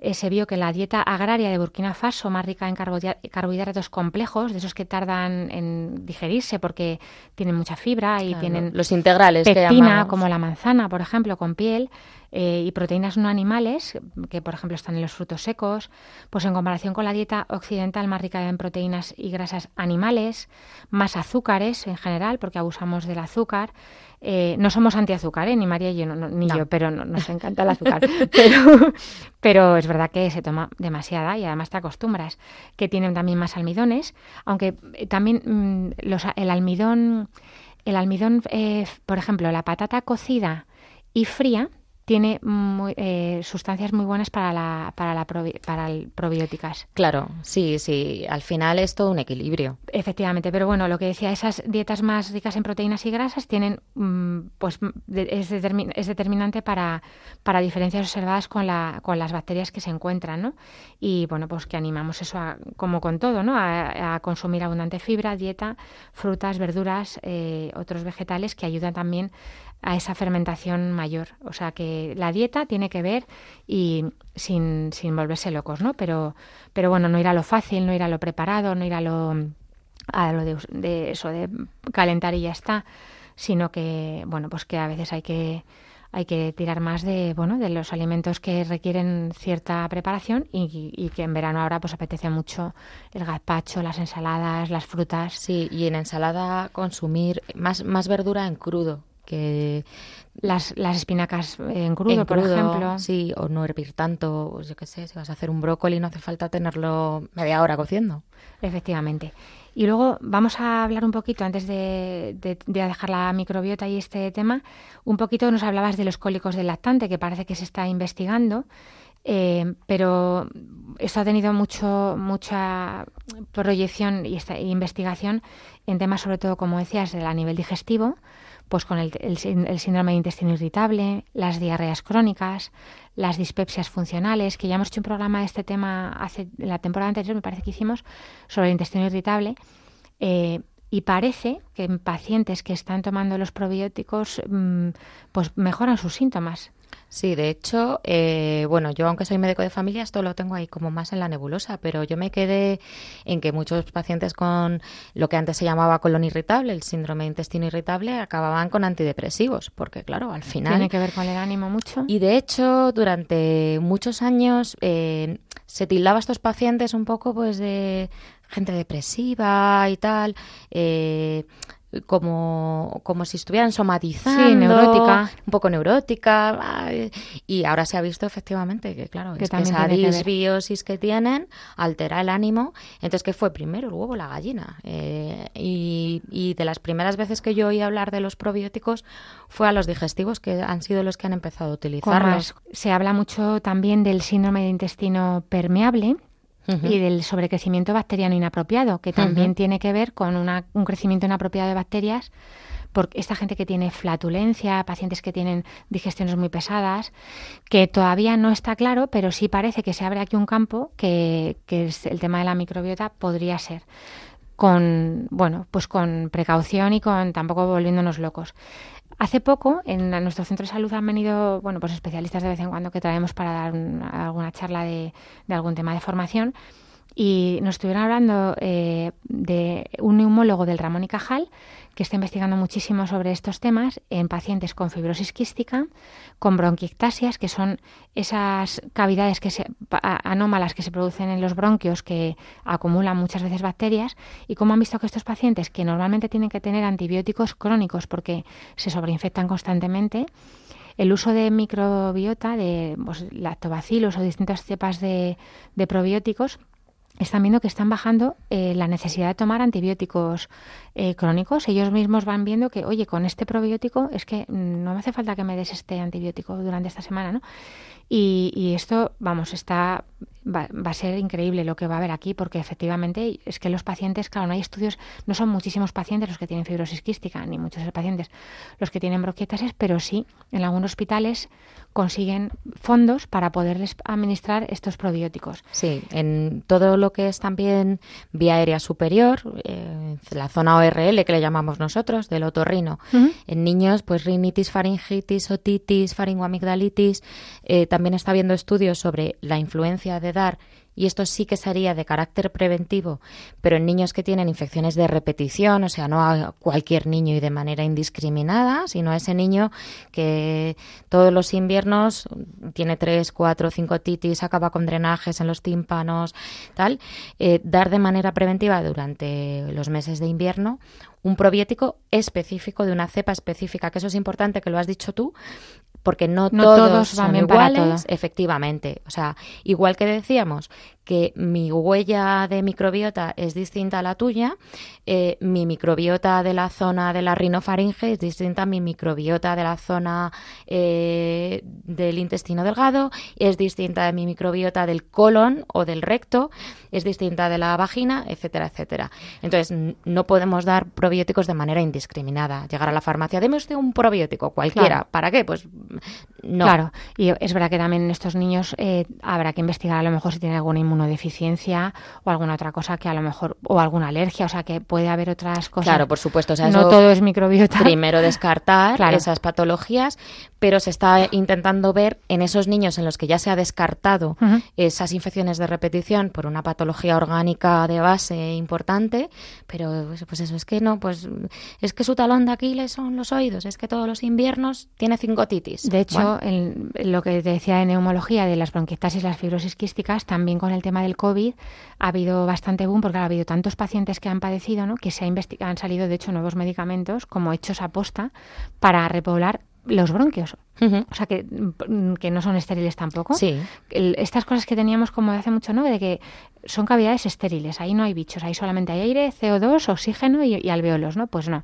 eh, se vio que la dieta agraria de Burkina Faso, más rica en carbohidratos complejos, de esos que tardan en digerirse porque tienen mucha fibra y tienen los integrales pectina, como la manzana, por ejemplo, con piel, eh, y proteínas no animales, que por ejemplo están en los frutos secos, pues en comparación con la dieta occidental más rica en proteínas y grasas animales, más azúcares en general, porque abusamos del azúcar. Eh, no somos antiazúcar, ¿eh? ni María y yo, ni yo, pero nos encanta el azúcar. pero, pero es verdad que se toma demasiada y además te acostumbras. Que tienen también más almidones, aunque eh, también mm, los, el almidón, el almidón, por ejemplo, la patata cocida y fría, tiene eh, sustancias muy buenas para la, para la para el probióticas. Claro, sí, sí. Al final es todo un equilibrio. Efectivamente, pero bueno, lo que decía, esas dietas más ricas en proteínas y grasas tienen, mm, pues, es, es, determinante para, para diferencias observadas con, la, con las bacterias que se encuentran, ¿no? Y bueno, pues que animamos eso, como con todo, ¿no? A, consumir abundante fibra, dieta, frutas, verduras, eh, otros vegetales que ayudan también a esa fermentación mayor. O sea que la dieta tiene que ver y sin, sin volverse locos, ¿no? Pero, pero bueno, no ir a lo fácil, no ir a lo preparado, no ir a lo, a lo de, eso de calentar y ya está, sino que, bueno, pues que a veces hay que hay que tirar más de bueno de los alimentos que requieren cierta preparación y, y, que en verano ahora pues apetece mucho el gazpacho, las ensaladas, las frutas. Sí, y en ensalada consumir más, más verdura en crudo, que las, las espinacas en crudo, por ejemplo. Sí, o no hervir tanto, pues yo qué sé, si vas a hacer un brócoli no hace falta tenerlo media hora cociendo. Efectivamente. Y luego vamos a hablar un poquito, antes de, de, dejar la microbiota y este tema, un poquito nos hablabas de los cólicos del lactante, que parece que se está investigando, eh, pero esto ha tenido mucho, mucha proyección y esta, investigación en temas sobre todo, como decías, a nivel digestivo, pues con el, el, síndrome de intestino irritable, las diarreas crónicas, las dispepsias funcionales, que ya hemos hecho un programa de este tema hace la temporada anterior, me parece que hicimos, sobre el intestino irritable. Eh, y parece que en pacientes que están tomando los probióticos, mm, pues mejoran sus síntomas. Sí, de hecho, eh, bueno, yo aunque soy médico de familia, esto lo tengo ahí como más en la nebulosa, pero yo me quedé en que muchos pacientes con lo que antes se llamaba colon irritable, el síndrome de intestino irritable, acababan con antidepresivos, porque claro, al final... Tiene que ver con el ánimo mucho. Y de hecho, durante muchos años eh, se tildaba a estos pacientes un poco pues de gente depresiva y tal. Eh, como, como si estuvieran somatizando, sí, neurótica. un poco neurótica, y ahora se ha visto efectivamente que, claro, que, esa disbiosis que, tienen altera el ánimo. Entonces, ¿qué fue primero, el huevo o la gallina? Eh, y y, de las primeras veces que yo oí hablar de los probióticos fue a los digestivos, que han sido los que han empezado a utilizarlos. se habla mucho también del síndrome de intestino permeable, y del sobrecrecimiento bacteriano inapropiado, que también tiene que ver con un crecimiento inapropiado de bacterias por esta gente que tiene flatulencia, pacientes que tienen digestiones muy pesadas, que todavía no está claro, pero sí parece que se abre aquí un campo que, que es el tema de la microbiota podría ser con bueno pues con precaución y con tampoco volviéndonos locos Hace poco en nuestro centro de salud han venido bueno pues especialistas de vez en cuando que traemos para dar alguna charla de, de, algún tema de formación. Y nos estuvieron hablando eh, de un neumólogo del Ramón y Cajal que está investigando muchísimo sobre estos temas en pacientes con fibrosis quística, con bronquiectasias, que son esas cavidades que se, anómalas que se producen en los bronquios que acumulan muchas veces bacterias, y cómo han visto que estos pacientes, que normalmente tienen que tener antibióticos crónicos porque se sobreinfectan constantemente, el uso de microbiota, de pues, lactobacilos o distintas cepas de probióticos, están viendo que están bajando eh, la necesidad de tomar antibióticos eh, crónicos. Ellos mismos van viendo que, oye, con este probiótico es que no me hace falta que me des este antibiótico durante esta semana, ¿no? Y, esto, vamos, está va, a ser increíble lo que va a haber aquí, porque efectivamente es que los pacientes, claro, no hay estudios, no son muchísimos pacientes los que tienen fibrosis quística, ni muchos pacientes los que tienen bronquiectasis, pero sí, en algunos hospitales consiguen fondos para poderles administrar estos probióticos. Sí, en todo lo que es también vía aérea superior, eh, la zona ORL que le llamamos nosotros, del otorrino, en niños, pues rinitis, faringitis, otitis, faringoamigdalitis, eh, también está habiendo estudios sobre la influencia de y esto sí que sería de carácter preventivo, pero en niños que tienen infecciones de repetición, o sea, no a cualquier niño y de manera indiscriminada, sino a ese niño que todos los inviernos tiene tres, cuatro, cinco titis, acaba con drenajes en los tímpanos, tal, eh, dar de manera preventiva durante los meses de invierno un probiótico específico de una cepa específica, que eso es importante, que lo has dicho tú, porque no, todos, son iguales, efectivamente. O sea, igual que decíamos que mi huella de microbiota es distinta a la tuya, eh, mi microbiota de la zona de la rinofaringe es distinta a mi microbiota de la zona eh, del intestino delgado, es distinta de mi microbiota del colon o del recto, es distinta de la vagina, etcétera, etcétera. Entonces, no podemos dar probióticos de manera indiscriminada. Llegar a la farmacia, deme usted un probiótico, cualquiera. ¿Para qué? Pues no. Claro, y es verdad que también en estos niños eh, habrá que investigar a lo mejor si tienen alguna inmunodeficiencia o alguna otra cosa que a lo mejor, o alguna alergia, o sea que puede haber otras cosas. Claro, por supuesto. no todo es microbiota. Primero descartar esas patologías, pero se está intentando ver en esos niños en los que ya se ha descartado esas infecciones de repetición por una patología orgánica de base importante, pero pues, pues eso es que no, pues es que su talón de Aquiles son los oídos, es que todos los inviernos tiene cincotitis. De hecho, lo que te decía de neumología de las bronquiectasis y las fibrosis quísticas, también con el tema del COVID ha habido bastante boom porque ha habido tantos pacientes que han padecido, ¿no? que se ha han salido de hecho nuevos medicamentos como hechos a posta para repoblar los bronquios. O sea, que, que, no son estériles tampoco. Sí. estas cosas que teníamos como de hace mucho, ¿no? De que son cavidades estériles, ahí no hay bichos, ahí solamente hay aire, CO2, oxígeno y, y alveolos, ¿no? Pues no.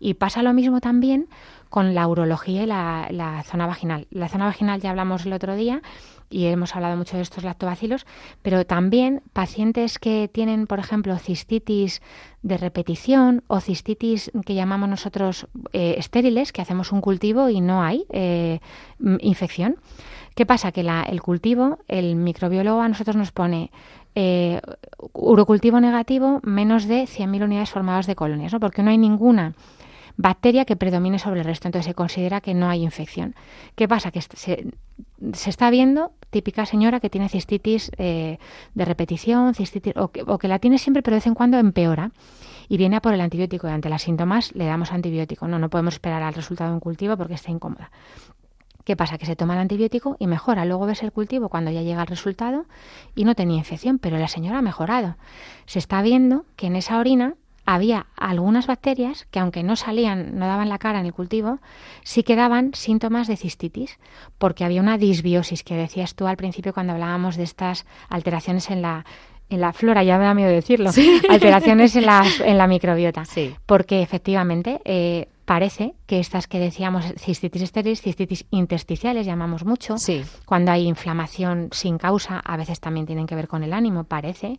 Y pasa lo mismo también con la urología y la, la zona vaginal. La zona vaginal ya hablamos el otro día y hemos hablado mucho de estos lactobacilos, pero también pacientes que tienen, por ejemplo, cistitis de repetición o cistitis que llamamos nosotros eh, estériles, que hacemos un cultivo y no hay eh, infección. ¿Qué pasa? Que la, el cultivo, el microbiólogo a nosotros nos pone eh, urocultivo negativo menos de 100.000 unidades formadas de colonias, ¿no? porque no hay ninguna bacteria que predomine sobre el resto. Entonces se considera que no hay infección. ¿Qué pasa? Que se, se está viendo típica señora que tiene cistitis eh, de repetición, cistitis, o que, o que la tiene siempre pero de vez en cuando empeora y viene a por el antibiótico y ante los síntomas le damos antibiótico. No, no podemos esperar al resultado de un cultivo porque está incómoda. ¿Qué pasa? Que se toma el antibiótico y mejora. Luego ves el cultivo cuando ya llega el resultado y no tenía infección, pero la señora ha mejorado. Se está viendo que en esa orina había algunas bacterias que aunque no salían, no daban la cara en el cultivo, sí que daban síntomas de cistitis, porque había una disbiosis que decías tú al principio cuando hablábamos de estas alteraciones en la en la flora, ya me da miedo decirlo, alteraciones en la, en la microbiota. Sí. Porque efectivamente eh, parece que estas que decíamos, cistitis estéril, cistitis intersticiales, llamamos mucho, Sí. cuando hay inflamación sin causa, a veces también tienen que ver con el ánimo, parece,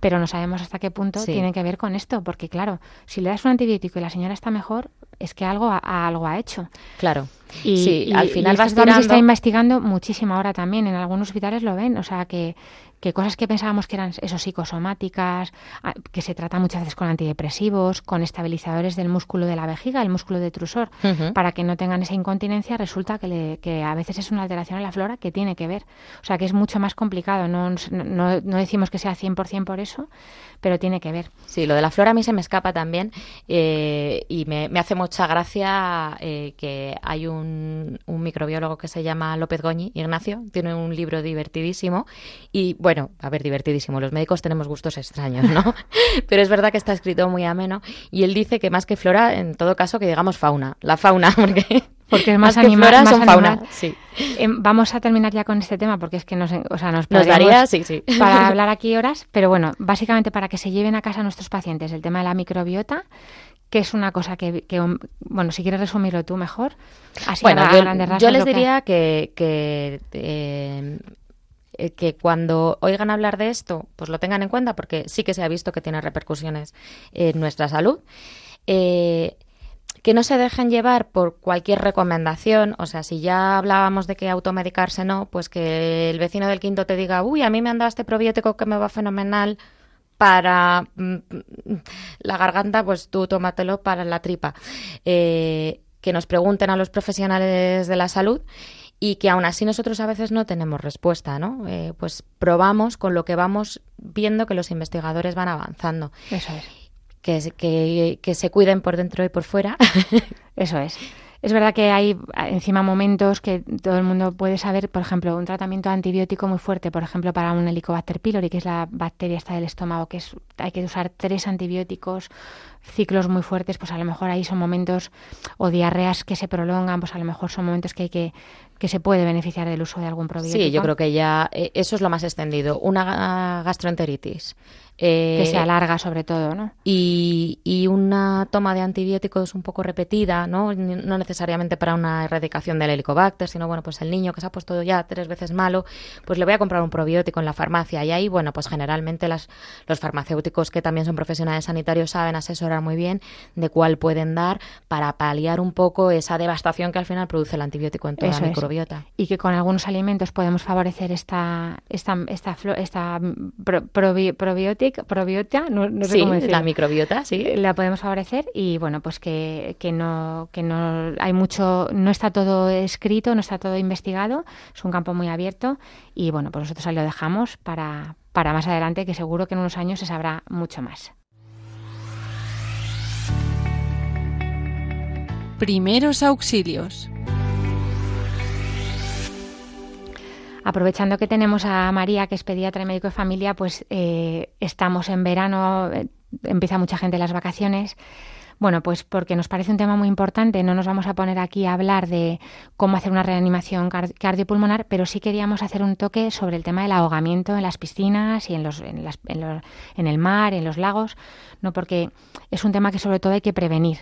pero no sabemos hasta qué punto Sí. tienen que ver con esto, porque claro, si le das un antibiótico y la señora está mejor, es que algo ha, algo ha hecho. Claro. Y, sí, y- al y final esto vas también se tirando... está investigando muchísimo ahora también. En algunos hospitales lo ven. O sea, que, que cosas que pensábamos que eran eso psicosomáticas, que se trata muchas veces con antidepresivos, con estabilizadores del músculo de la vejiga, el músculo detrusor, Ujú. para que no tengan esa incontinencia, resulta que, le- que a veces es una alteración en la flora que tiene que ver. O sea, que es mucho más complicado. No, no, no decimos que sea 100% por eso, pero tiene que ver. Sí, lo de la flora a mí se me escapa también eh, y me, me hace mucha gracia eh, que hay un, un microbiólogo que se llama López Goñi, Ignacio, tiene un libro divertidísimo y bueno, a ver, divertidísimo, los médicos tenemos gustos extraños, ¿no? Pero es verdad que está escrito muy ameno y él dice que más que flora, en todo caso, que digamos fauna, la fauna, porque... Porque es más, animal, flora más son animal. fauna, sí. Eh, vamos a terminar ya con este tema porque es que nos, o sea, nos, Nos daría, sí, sí. para hablar aquí horas, pero bueno, básicamente para que se lleven a casa nuestros pacientes el tema de la microbiota, que es una cosa que, que, bueno, si quieres resumirlo tú mejor, así Bueno, a yo, grandes rasgos yo les que- diría que, que, eh, eh, que cuando oigan hablar de esto, pues lo tengan en cuenta porque sí que se ha visto que tiene repercusiones en nuestra salud. Eh, que no se dejen llevar por cualquier recomendación, o sea, si ya hablábamos de que automedicarse no, pues que el vecino del quinto te diga, uy, a mí me han dado este probiótico que me va fenomenal para mm, la garganta, pues tú tómatelo para la tripa. Eh, que nos pregunten a los profesionales de la salud y que aún así nosotros a veces no tenemos respuesta, ¿no? Eh, pues probamos con lo que vamos viendo que los investigadores van avanzando. Eso es, Que, que, que se cuiden por dentro y por fuera. eso es. Es verdad que hay encima momentos que todo el mundo puede saber, por ejemplo, un tratamiento antibiótico muy fuerte, por ejemplo, para un Helicobacter pylori, que es la bacteria esta del estómago, que es hay que usar tres antibióticos, ciclos muy fuertes, pues a lo mejor ahí son momentos o diarreas que se prolongan, pues a lo mejor son momentos que hay que que se puede beneficiar del uso de algún probiótico. Sí, yo creo que ya eh, eso es lo más extendido. Una ga- gastroenteritis. Eh, que se alarga sobre todo, ¿no? y, y una toma de antibióticos un poco repetida, ¿no? No necesariamente para una erradicación del helicobacter, sino bueno, pues el niño que se ha puesto ya tres veces malo, pues le voy a comprar un probiótico en la farmacia y ahí, bueno, pues generalmente las, los farmacéuticos que también son profesionales sanitarios saben asesorar muy bien de cuál pueden dar para paliar un poco esa devastación que al final produce el antibiótico en toda Eso la es. microbiota. y que con algunos alimentos podemos favorecer esta esta esta esta pro- probi- probiótica probiota no, no sé sí, cómo decirlo. la microbiota, sí. la podemos favorecer y bueno pues que, que no que no hay mucho no está todo escrito no está todo investigado es un campo muy abierto y bueno pues nosotros ahí lo dejamos para para más adelante que seguro que en unos años se sabrá mucho más Primeros auxilios. Aprovechando que tenemos a María, que es pediatra y médico de familia, pues eh, estamos en verano, eh, empieza mucha gente las vacaciones. Bueno, pues porque nos parece un tema muy importante, no nos vamos a poner aquí a hablar de cómo hacer una reanimación car- cardiopulmonar, pero sí queríamos hacer un toque sobre el tema del ahogamiento en las piscinas y en, los, en, las- en los- en el mar, en los lagos, no porque es un tema que sobre todo hay que prevenir.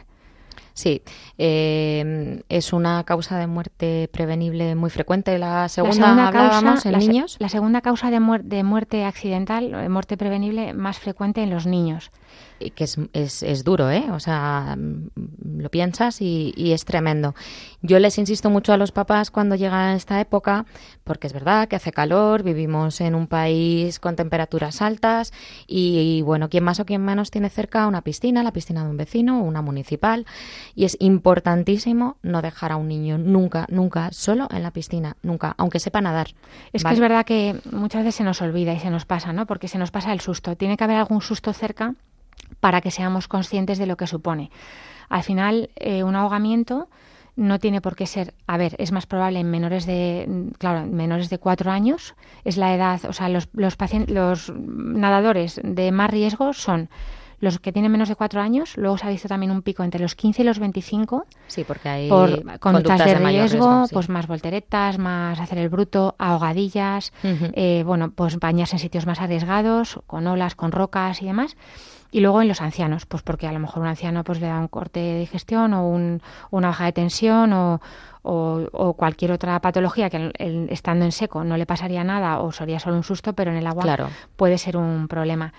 Sí, eh, es una causa de muerte prevenible muy frecuente. La segunda, la segunda hablábamos causa, en la, se- niños. la segunda causa de, muer- de muerte accidental, de muerte prevenible más frecuente en los niños. y que es, es, es duro, ¿eh? O sea, mm, lo piensas y, y es tremendo. Yo les insisto mucho a los papás cuando llega esta época, porque es verdad que hace calor, vivimos en un país con temperaturas altas y, bueno, quien más o quien menos tiene cerca una piscina, la piscina de un vecino o una municipal. Y es importantísimo no dejar a un niño nunca, nunca solo en la piscina, nunca, aunque sepa nadar. Es ¿vale? que es verdad que muchas veces se nos olvida y se nos pasa, ¿no? Porque se nos pasa el susto. Tiene que haber algún susto cerca para que seamos conscientes de lo que supone. Al final, eh, un ahogamiento no tiene por qué ser, a ver, es más probable en menores de, claro, en menores de cuatro años, es la edad, o sea, los, los, pacien- los nadadores de más riesgo son Los que tienen menos de cuatro años, luego se ha visto también un pico entre los 15 y los 25 Sí, porque hay por conductas de, riesgo, sí. pues más volteretas, más hacer el bruto, ahogadillas, eh, bueno, pues bañarse en sitios más arriesgados, con olas, con rocas y demás. Y luego en los ancianos, pues porque a lo mejor un anciano pues le da un corte de digestión o un- una baja de tensión o, o- o cualquier otra patología que el- el- estando en seco no le pasaría nada o sería solo un susto, pero en el agua Claro. puede ser un problema.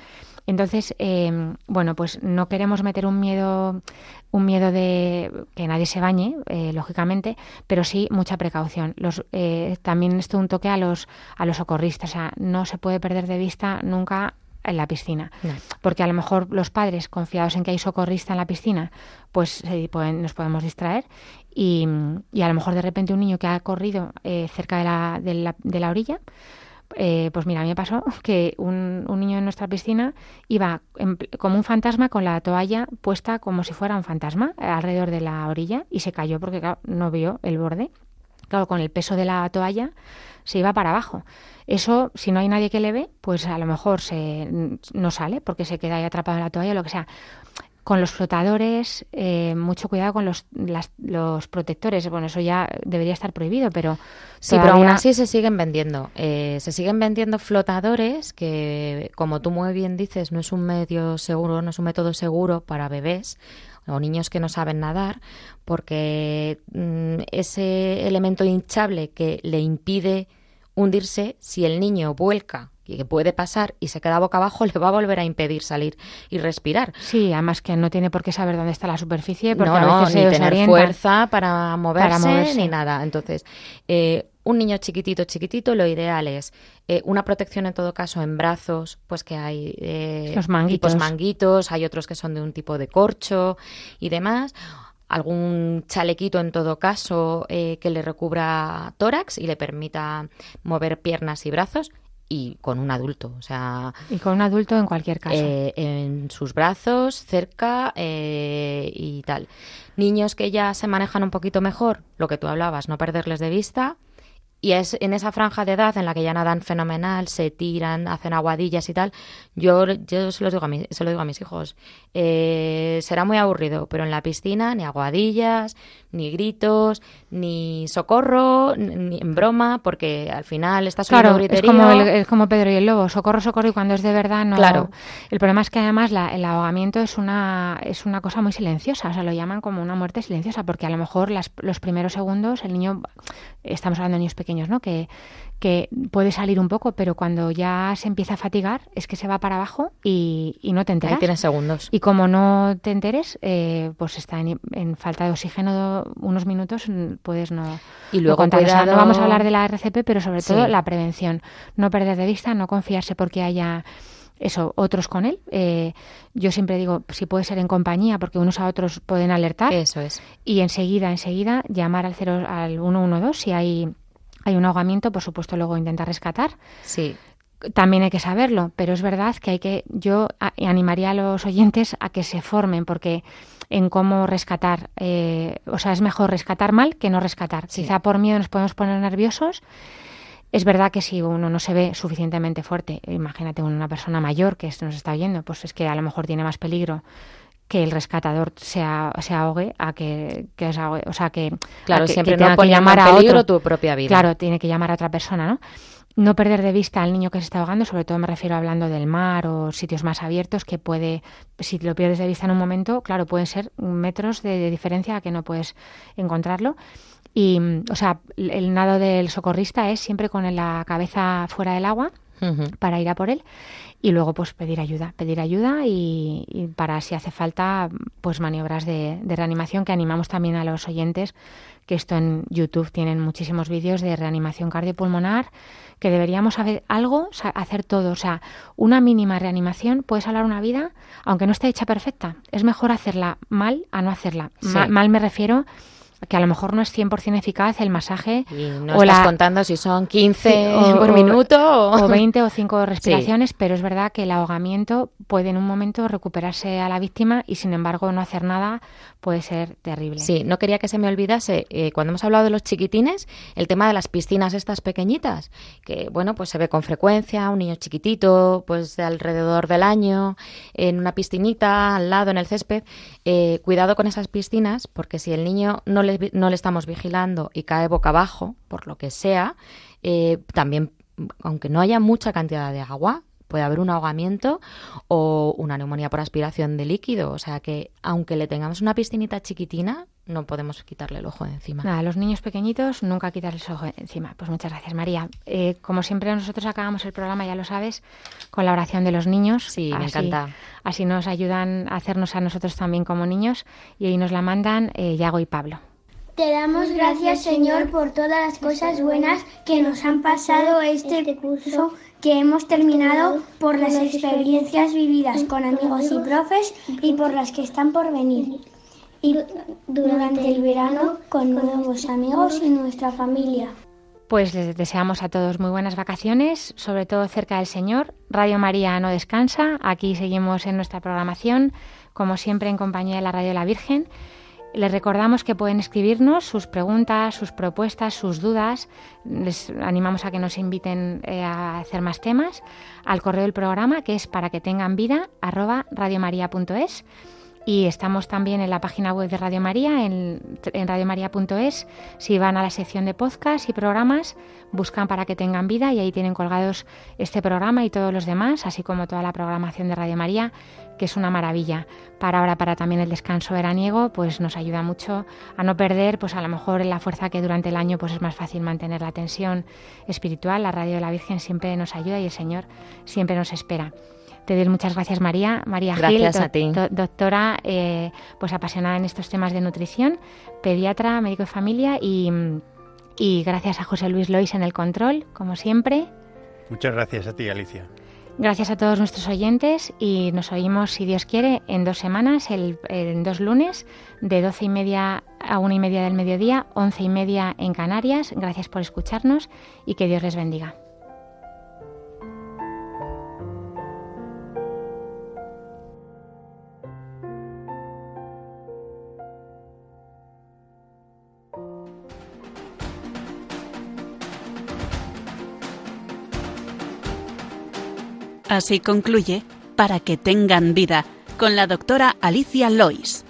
Entonces, eh, bueno, pues no queremos meter un miedo, un miedo de que nadie se bañe, eh, lógicamente, pero sí mucha precaución. Los, eh, también esto un toque a los, a los socorristas, o sea, no se puede perder de vista nunca en la piscina, No. porque a lo mejor los padres confiados en que hay socorrista en la piscina, pues se pueden- nos podemos distraer y, y a lo mejor de repente un niño que ha corrido eh, cerca de la, de la, de la orilla, eh, pues mira, a mí me pasó que un, un niño en nuestra piscina iba en como un fantasma con la toalla puesta como si fuera un fantasma eh, alrededor de la orilla y se cayó porque no vio el borde. Claro, con el peso de la toalla se iba para abajo. Eso, si no hay nadie que le ve, pues a lo mejor se, no sale porque se queda ahí atrapado en la toalla o lo que sea. Con los flotadores, eh, mucho cuidado con los, las- los protectores. Bueno, eso ya debería estar prohibido, pero Sí, pero aún así se siguen vendiendo. Eh, se siguen vendiendo flotadores que, como tú muy bien dices, no es un medio seguro, no es un método seguro para bebés o niños que no saben nadar, porque mm, ese elemento hinchable que le impide hundirse, si el niño vuelca, que puede pasar, y se queda boca abajo, le va a volver a impedir salir y respirar. Sí, además que no tiene por qué saber dónde está la superficie, porque no, a no, veces ni se tener fuerza para moverse, moverse. ni nada. Entonces, eh, un niño chiquitito, chiquitito, lo ideal es eh, una protección en todo caso en brazos, pues que hay eh, Los manguitos. tipos manguitos, hay otros que son de un tipo de corcho y demás. Algún chalequito en todo caso eh, que le recubra tórax y le permita mover piernas y brazos y con un adulto, o sea, Y con un adulto en cualquier caso. eh, en sus brazos, cerca eh, y tal. Niños que ya se manejan un poquito mejor, lo que tú hablabas, no perderles de vista. Y es en esa franja de edad en la que ya nadan fenomenal, se tiran, hacen aguadillas y tal. Yo, yo se, los digo a mi- se lo digo a mis hijos. eh, será muy aburrido, pero en la piscina ni aguadillas, ni gritos, ni socorro, ni, en broma, porque al final estás Claro, es griterío. como, el- es como Pedro y el Lobo, socorro, socorro, y cuando es de verdad no... Claro. El problema es que además la- el ahogamiento es una, es una cosa muy silenciosa, o sea, lo llaman como una muerte silenciosa, porque a lo mejor las- los primeros segundos el niño, estamos hablando de niños pequeños, ¿no? Que, que puede salir un poco, pero cuando ya se empieza a fatigar es que se va para abajo y, y no te Ahí enteras. tienes segundos. Y como no te enteres, eh, pues está en, en falta de oxígeno unos minutos, puedes no, Y no luego. O sea, no vamos a hablar de la RCP, pero sobre todo Sí. la prevención. No perder de vista, no confiarse porque haya eso, otros con él. Eh, yo siempre digo, si puede ser en compañía, porque unos a otros pueden alertar. Eso es. Y enseguida, enseguida, llamar al, 0, al 112 si hay, hay un ahogamiento, por supuesto, luego intentar rescatar Sí, también hay que saberlo, pero es verdad que hay que, yo animaría a los oyentes a que se formen, porque en cómo rescatar, eh, o sea, es mejor rescatar mal que no rescatar. Sí. Quizá por miedo nos podemos poner nerviosos. Es verdad que si uno no se ve suficientemente fuerte, imagínate una persona mayor que nos está oyendo, pues es que a lo mejor tiene más peligro que el rescatador se, a- se ahogue a que, que se ahogue, o sea que claro, que- siempre que no que llamar a otro. tu propia vida. Claro, tiene que llamar a otra persona, ¿no? No perder de vista al niño que se está ahogando, sobre todo me refiero hablando del mar o sitios más abiertos que puede, si lo pierdes de vista en un momento, claro, pueden ser metros de, de diferencia a que no puedes encontrarlo. Y, o sea, el nado del socorrista es siempre con la cabeza fuera del agua Para ir a por él y luego pues pedir ayuda, pedir ayuda y, y para si hace falta pues maniobras de, de reanimación que animamos también a los oyentes que esto en YouTube tienen muchísimos vídeos de reanimación cardiopulmonar que deberíamos saber algo, hacer todo, o sea, una mínima reanimación puede salvar una vida aunque no esté hecha perfecta. Es mejor hacerla mal a no hacerla. Sí. Ma- mal me refiero que a lo mejor no es 100% eficaz el masaje. Y no o estás contando si son 15 por minuto o... 20 o 5 respiraciones, pero es verdad que el ahogamiento puede en un momento recuperarse a la víctima y sin embargo no hacer nada puede ser terrible. Sí, no quería que se me olvidase, eh, cuando hemos hablado de los chiquitines, el tema de las piscinas estas pequeñitas, que bueno, pues se ve con frecuencia, un niño chiquitito, pues de alrededor del año, en una piscinita, al lado, en el césped. Eh, cuidado con esas piscinas, porque si el niño no le, no le estamos vigilando y cae boca abajo, por lo que sea, eh, también, aunque no haya mucha cantidad de agua, puede haber un ahogamiento o una neumonía por aspiración de líquido. O sea que, aunque le tengamos una piscinita chiquitina, no podemos quitarle el ojo de encima. Nada, a los niños pequeñitos nunca quitarles el ojo de encima. Pues muchas gracias, María. Eh, como siempre, nosotros acabamos el programa, ya lo sabes, con la oración de los niños. Sí, me encanta. Así nos ayudan a hacernos a nosotros también como niños y hoy nos la mandan eh, Yago y Pablo. Te damos gracias, Señor, por todas las cosas buenas que nos han pasado este curso que hemos terminado, por las experiencias vividas con amigos y profes y por las que están por venir. Y durante el verano con nuevos amigos y nuestra familia. Pues les deseamos a todos muy buenas vacaciones, sobre todo cerca del Señor. Radio María no descansa, aquí seguimos en nuestra programación, como siempre en compañía de la Radio La Virgen. Les recordamos que pueden escribirnos sus preguntas, sus propuestas, sus dudas. Les animamos a que nos inviten eh, a hacer más temas al correo del programa que es para que tengan vida arroba radiomaria.es y estamos también en la página web de Radio María, en, en radiomaria.es. Si van a la sección de podcast y programas, buscan para que tengan vida y ahí tienen colgados este programa y todos los demás, así como toda la programación de Radio María, que es una maravilla. Para ahora, para también el descanso veraniego, pues nos ayuda mucho a no perder, pues a lo mejor la fuerza que durante el año pues es más fácil mantener la tensión espiritual. La Radio de la Virgen siempre nos ayuda y el Señor siempre nos espera. Te doy muchas gracias, María. María Gil, doctora, eh, pues apasionada en estos temas de nutrición, pediatra, médico de familia y, y gracias a José Luis Lois en el control, como siempre. Muchas gracias a ti, Alicia. Gracias a todos nuestros oyentes y nos oímos, si Dios quiere, en dos semanas, el, en dos lunes, de doce y media a una y media del mediodía, once y media en Canarias. Gracias por escucharnos y que Dios les bendiga. Así concluye Para que tengan vida con la doctora Alicia Lois.